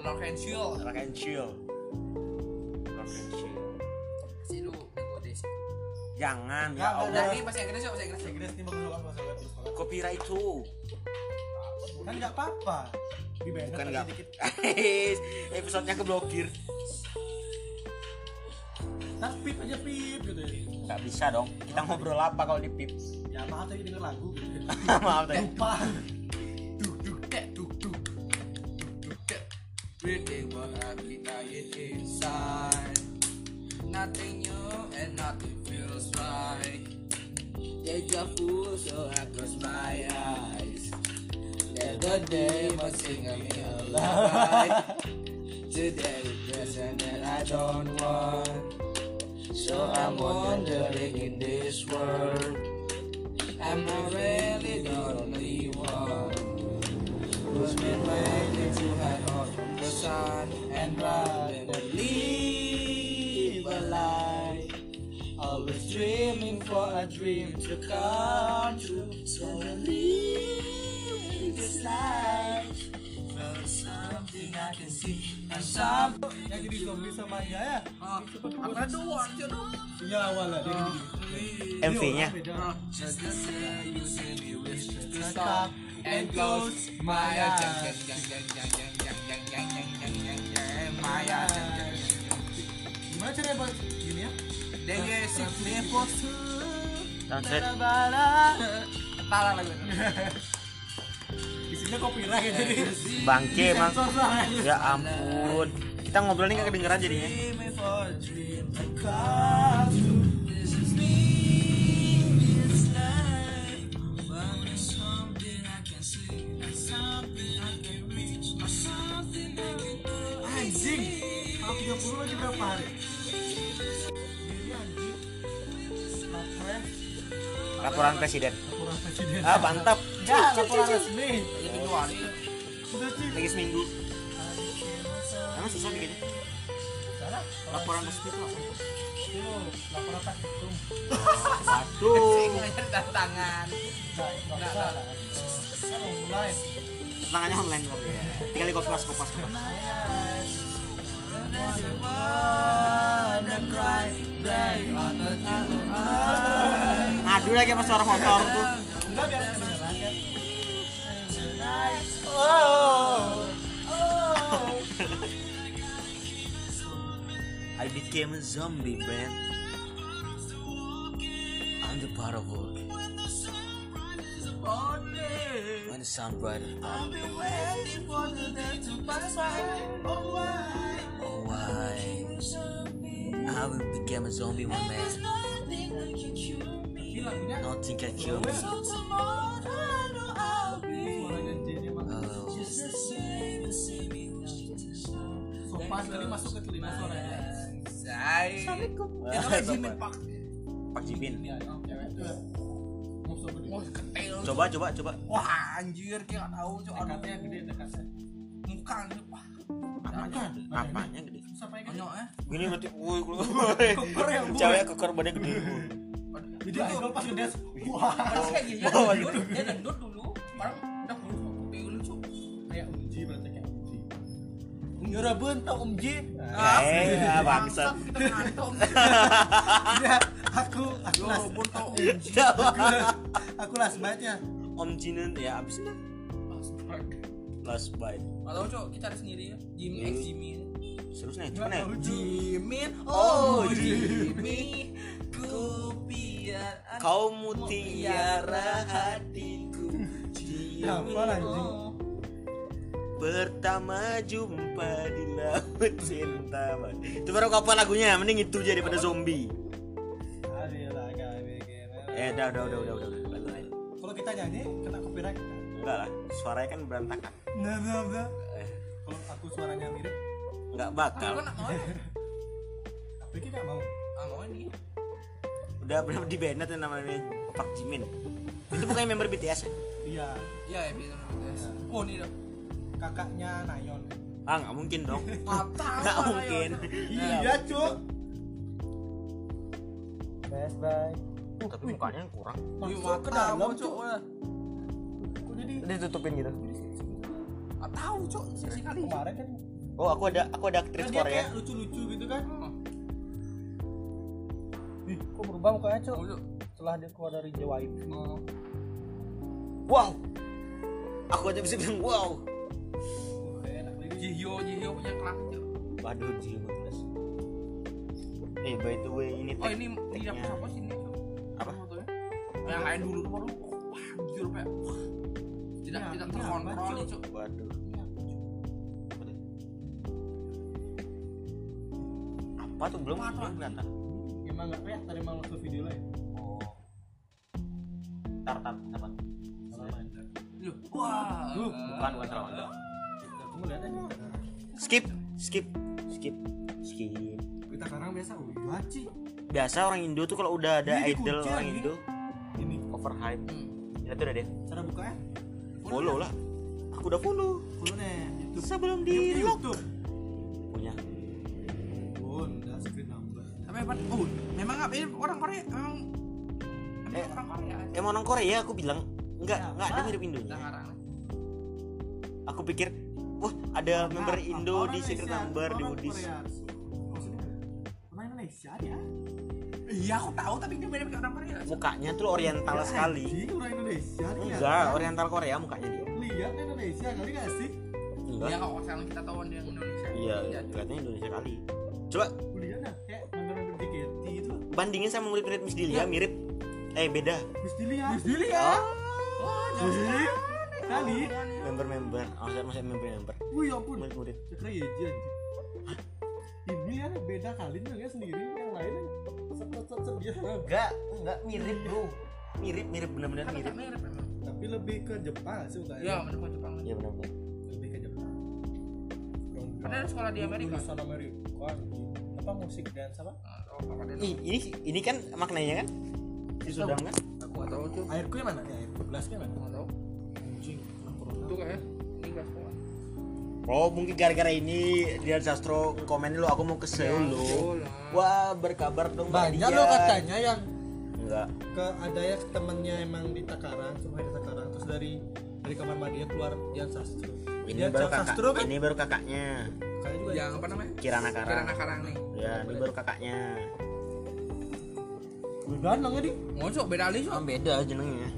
Lock and. Lock and Jangan, ya nah, Allah. Ya, bahasa Inggris, bahasa Inggris. Bahasa Inggris nih bahasa Inggris. Copyright itu Kan nggak apa-apa. Di Bukan dikit. [LAUGHS] Episodenya keblokir. tak pip aja pip gitu ya nggak bisa dong kita ngobrol apa kalau di pip ya maaf tadi denger lagu gitu [LAUGHS] maaf tadi lupa Duk duk dek duk duk duk duk dek. Breathing what dying inside. Nothing new and nothing feels right. Deja vu so I close my eyes. The day was singing me a lullaby. Today the present that I don't want. So I'm wandering in this world. I'm not really the only one who's been waiting to hide out from the sun and rather than leave a lie. Always dreaming for a dream to come true. So this life for something I can see and some. yang jadi zombie sama ya ya Apa iya gini MV nya Just the you me wish to stop and close my eyes. My eyes. Gimana caranya buat gini ya translate Tala lagi. [LAUGHS] ini ya jadi. Bangke emang ya. Ampun. Kita ngobrol nih gak kedengeran jadinya. anjing berapa hari? Laporan presiden. Laporan presiden. Ah mantap. Ya laporan resmi. Dua hari. lagi seminggu. Emang susah bikinnya? Salah. Laporan resmi itu apa? Itu laporan [LAUGHS] nggak lah kan online ya. Tinggal di kopas kopas. Kopas aduh lagi sama suara motor tuh. Enggak biar kedengeran kan I became a zombie man I'm the part of work when the sun brighter I've been waiting for the day to pass by. Oh, why? oh why I will become a zombie one man Nothing can cure me. nothing can kill me tadi masuk ke telinga suaranya Say. Assalamualaikum. Itu kan Jimin Pak. Pak Jimin ya cewek tuh gede Wah, ketel. coba coba coba Wah, anjir kayak gak tahu, Cok. Aduh, dekatnya gede dekatnya muka nih, wah. apanya apanya gede sampai gede ya. gini berarti woi ya, Bu. cewek keker badannya gede jadi angle pas gede wah kayak gini, dia gendut, dia gendut dulu. Yora bentok Om J. Eh, iya, bangsa. Iya, aku aku las bentok Om J. [LAUGHS] Aku las sebaiknya, Om Jinan ya abis lah. last bite, Kalau cok kita harus sendiri ya. Jim X hmm. Jimmy. Terus nih. Jimin, oh Jimmy, ku biar kau mutiara hatiku. Jimin, oh pertama jumpa di laut cinta itu baru kapan lagunya mending itu jadi pada zombie eh udah udah udah udah udah udah udah, udah. kalau kita nyanyi kena copyright enggak lah suaranya kan berantakan nah nah nah eh, kalau aku suaranya mirip enggak bakal mau. tapi kita mau Ah, mau ini. udah berapa di banned yang namanya Pak Jimin itu bukan member BTS ya? iya Iya, ya, guys. Oh, ini dong. Kakaknya Nayon. Ah nggak mungkin dong. [LAUGHS] Nggak mungkin. Iya cuk. best bye. Tapi mukanya yang kurang masuk ke mata dalam cuk. Kok jadi ditutupin gitu? Gak tahu, Cok. Sisi kali. Kemarin kan. Oh aku ada aku ada aktris dia Korea kayak lucu-lucu gitu kan. Hmm. Ih, kok berubah mukanya cuk? Oh, Cok. setelah dia keluar dari JYP Oh. wow. Aku aja bisa bilang wow enak Jihyo, Jihyo punya Cok. waduh jiwa belas eh by the way ini oh ini apa sih ini? Apa? fotonya yang lain dulu tuh baru. Wah anjir pak. Wah tidak Ini tidak terkontrol nih cuk. Waduh. Apa tuh? apa tuh? Belum Apa? belum kelihatan. Emang nggak kelihatan emang langsung video lain oh. Tar tar apa wah. Loh, bukan bukan aja. Skip skip skip skip. Kita sekarang biasa oh iya Ci. biasa orang Indo tuh kalau udah ada Ini idol dikunci orang lagi. Indo ini. overhype. Hmm. ya tuh udah deh. Cara bukanya follow lah. aku udah follow. Follow nih YouTube. Sebelum di lock punya. Pun udah screen number tapi apa? Oh memang nggak ini orang Korea memang Eh. emang orang Korea. emang orang Korea aku bilang enggak Ya, enggak ada mirip Indonya. Aku pikir wah ada member Indo di secret number di orang Indonesia dia? Iya aku tahu tapi dia beda kayak orang Korea. Mukanya tuh oriental sekali. Anjing, orang Indonesia dia. Enggak oriental Korea mukanya dia. Lihat Indonesia kali gak sih? Enggak. Ya kalau sekarang kita tahu dia Indonesia. Iya Iya, kelihatannya Indonesia kali. Coba lihat dah kayak member-member JKT itu. bandingin sama murid-murid Miss Dilia mirip. Eh beda. Mesti lihat Terus dilihat oh Wih, kali? Member-member. Oh saya maksudnya member-member. Wih ya ampun. Murid-murid ya anjing. Ini kan beda kali nih ya sendiri yang lain. Set set set set dia enggak enggak. Mirip bro. Mirip mirip. Benar-benar mirip. Mirip tapi lebih ke Jepang sih bukan ya benar Jepang. Iya benar-benar lebih ke Jepang. Ada sekolah di Amerika. lulusan Amerika. Apa musik dance apa? Oh apa dia Ih, ini ini kan maknanya kan? Si Sudam kan nggak tahu tuh. Airku yang mana? Ya airku gelasnya mana? Nggak tahu. Anjing itu kayak ini gas semua oh mungkin gara-gara ini dia Sastro komen dulu aku mau ke Seoul lo. Seoul, ah. wah berkabar dong Mbak banyak Dian. lo katanya yang enggak. ke ada ya temennya emang di Takaran cuma di Takaran terus dari dari kamar mandi keluar Dian Sastro. Ini Dian baru kakak Sastro kan? ini baru kakaknya. Kayak juga yang apa namanya? Kirana Kirana Karang Karang nih. Ya ini baru kakaknya Ganteng ya di ngocok beda ali oh, beda jenengnya.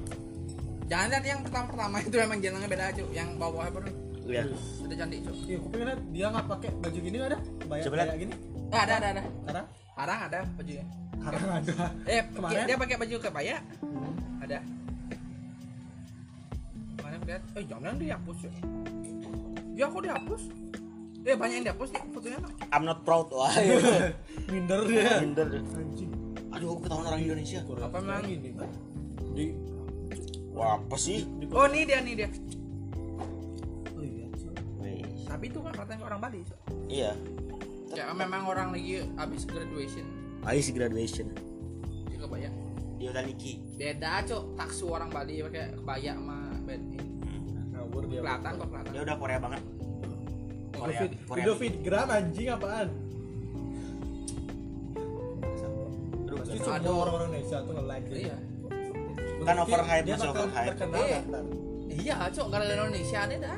Jangan lihat yang pertama pertama itu memang jenengnya beda cok. Yang bawah apa iya. Udah cantik cok. Iya aku pengen liat dia nggak pakai baju gini ada? Bayar Coba lihat. kayak gini. Ah, ada ada ada. Karena Karang ada bajunya karena ada. Eh Kemarin? dia pakai baju kebaya ada. Mana aku lihat? Eh jangan dihapus cok. Ya aku dihapus eh banyak yang dihapus nih fotonya. I'm not proud wah. [LAUGHS] Minder dia. Minder. Deh. anjing aduh aku ketahuan orang Indonesia. Apa memang? ini? Kan di wah apa sih? Di oh ini dia nih dia. Oh iya tapi itu kan katanya orang Bali cok. Iya. Ya memang orang lagi habis graduation. Ais graduation. Di kebaya dia udah Niki. Beda cok. Taksu orang Bali pakai kebaya sama band ini. Ngawur dia kelihatan kok kelihatan. Dia udah Korea banget. Korea Video, Korea video fitgram anjing apaan Pasti Aduh. orang-orang Indonesia tuh nge-like gitu. iya. Kan Mungkin overhype, dia masih overhype. Iya. iya cok kalau di Indonesia ada dah.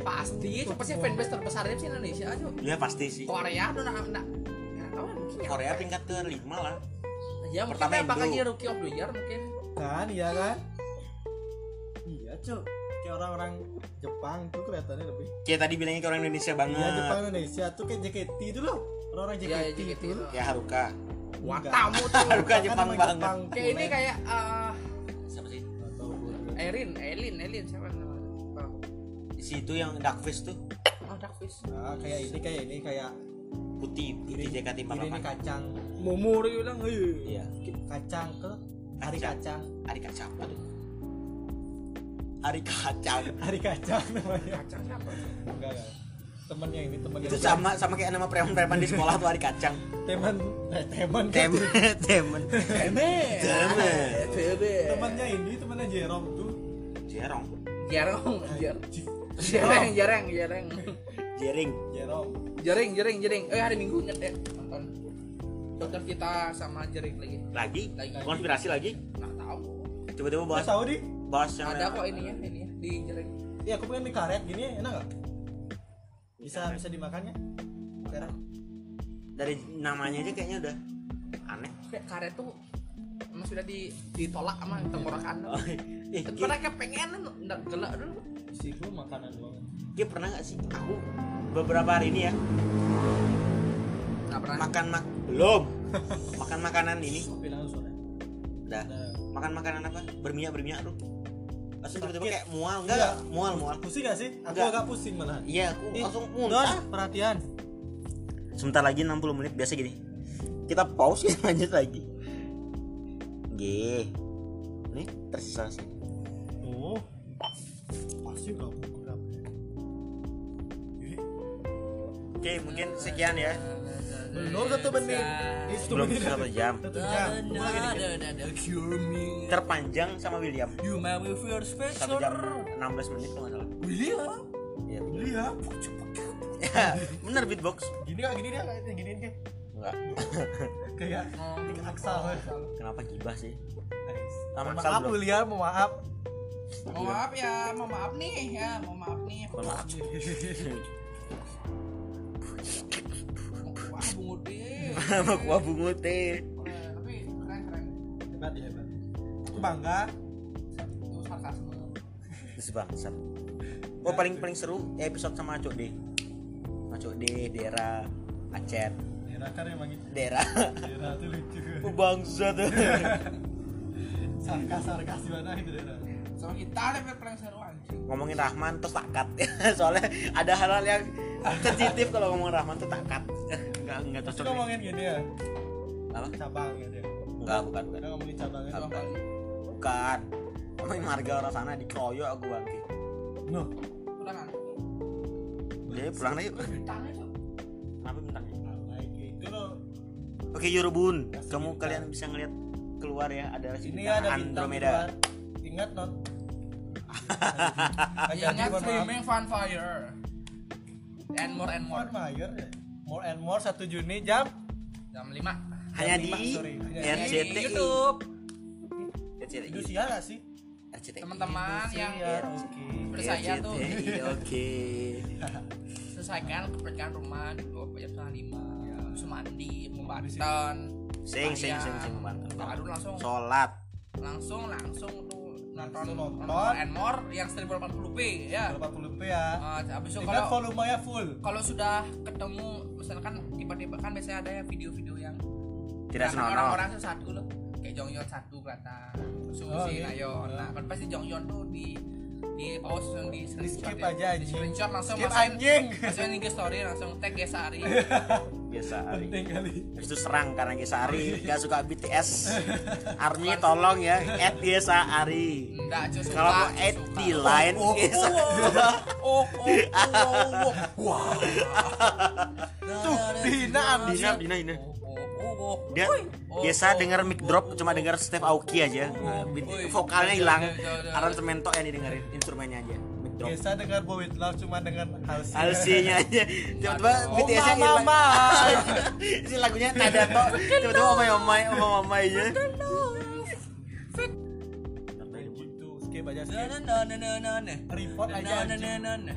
Pasti cok pasti fanbase terbesarnya sih Indonesia cok. Iya pasti sih. Korea tuh nak nak. Ya, ya? Korea peringkat kelima lah. Ya mungkin Pertama dia bakal jadi rookie of the year mungkin. Kan iya kan? Iya cuk kayak orang-orang Jepang tuh kelihatannya lebih kayak tadi bilangnya ke orang Indonesia banget. Iya Jepang Indonesia tuh kayak JKT itu loh orang-orang Iya, JKT, JKT itu itu. ya Haruka wah Enggak. tamu tuh [LAUGHS] Haruka Kan Jepang banget. Jepang. Kayak ini kayak eh siapa sih. Erin Elin Elin siapa namanya? Oh, di situ yang Darkfish tuh. Oh Darkfish Nah, kayak ini kayak ini kayak putih putih JKT ini 48 kacang. Momo dia bilang iya. Kacang ke? Hari Kacang. hari kacang apa tuh hari kacang. Hari kacang namanya. Kacang siapa? Enggak enggak temennya ini temennya itu sama sama kayak nama preman-preman di sekolah tuh hari kacang. Teman eh, teman temen temen [LAUGHS] Teme Teme. Teme temannya ini temannya Jerome tuh. Jerong. Jarang jarang jarang jarang jering. Jerome jaring jaring jaring eh hari minggu inget ya nonton. Dokter kita sama jaring lagi. Lagi? Lagi. konspirasi lagi? Nggak tahu. Coba-coba bahas. Tahu di. Bahas yang ada kok ini ya ini ya? Di jaring iya aku pengen mie karet gini enak gak bisa bisa dimakannya karet dari namanya aja kayaknya udah aneh. Kayak karet tuh emang sudah di, ditolak sama tenggorokan. Oh, eh, Ki, mereka pengen nggak gelak dulu. Isi gue makanan doang. Ki pernah gak sih? Aku beberapa hari ini ya nggak pernah. makan mak belum. Makan makanan ini. Udah Nah, makan makanan apa? Berminyak berminyak tuh langsung tiba-tiba kayak mual enggak Iya. mual mual pusing gak sih? Aku Enggak. agak pusing malah. iya aku Ih, langsung Don, muntah perhatian. sebentar lagi 60 menit biasa gini kita pause kita lanjut lagi G nih tersisa sih Oh. Pasti kamu oke mungkin sekian ya Belum satu menit. Ini satu belum menit. satu jam Satu jam. Terpanjang sama William satu special. jam 16 menit kalau nggak salah William. iya Iya. ya bener beatbox Gini kak, gini dia gini dia. enggak [LAUGHS] Kayak tiga aksal. kenapa gibah sih Aksal maaf. William, mohon maaf. Mau maaf ya, mau maaf nih ya, mau maaf nih. Mohon maaf. Sama kuah bungut teh Tapi keren keren. Hebat ya hebat. Aku bangga. Sarkasme. Terus bangsat. Oh paling paling seru episode sama Acok D. Acok D, Dera, Acet, Daerah kan emang gitu. Dera. Daerah tuh lucu. Oh bangsat. [LAUGHS] Sarkas sarkas gimana itu daerah. Sama kita lebih paling seru anjing. Ngomongin Rahman terus tak cut. [LAUGHS] Soalnya ada hal-hal yang sensitif kalau ngomongin Rahman tuh tak nggak nggak cocok Kita ngomongin gini ya. Apa? Cabang gitu ya. Enggak bukan Enggak nggak ngomongin cabang itu bukan. bukan. Ngomongin marga orang sana dikeroyok aku bangki no pulang ya pulang aja apa bintangnya Oke Yurubun, kamu kalian bisa ngelihat keluar ya ada si ini ada Andromeda. Ingat non. [LAUGHS] Ingat streaming Funfire and more and more. Ya? More and more 1 Juni jam Jam 5 Hanya Jam di lima, sorry. Hanya di RCTI. YouTube. RCTI. Indonesia gak sih? RCTI. Teman-teman yang oke. bersaya tuh Oke. [LAUGHS] selesaikan kebersihan rumah dulu jam setengah lima Ya. terus mandi membanten Sing sing sing sing membantu. baru langsung Sholat. langsung langsung tuh nonton Langsung nonton. More and more yang 1080p ya 80p ya. Ah, habis itu kalau volumenya full. kalau sudah ketemu misalkan tiba-tiba kan biasanya ada ya video-video yang Tidak senonoh. orang-orang tuh satu loh kayak Jonghyun satu kelihatan Susi Oh, iya. Nayeon nah kan pasti Jonghyun tuh di di pause langsung di Di skip ya. aja, di anjing. screenshot langsung Skip masukin anjing. masukin IG story langsung tag Gesari Biasa [LAUGHS] Gesari Habis itu serang karena Gesari oh, iya. gak suka BTS [LAUGHS] Army tolong ya. Add Gesari Kalau mau di lain line Oh oh, oh, oh Tuh Dina Dina. Dina Dina dia biasa denger mic drop cuma denger Steve Aoki aja. Vokalnya hilang. Aransemento yang didengerin instrumennya aja drop. Biasa dengar Bowie Love cuma dengan halsi. Halsinya aja. Tiba-tiba BTS-nya hilang. Mama. si lagunya nada kok. Tiba-tiba omai omai omai omai aja. Gitu, skip aja. Nah, nah, nah, nah, nah, nah. Report aja. Nah, nah, nah, nah.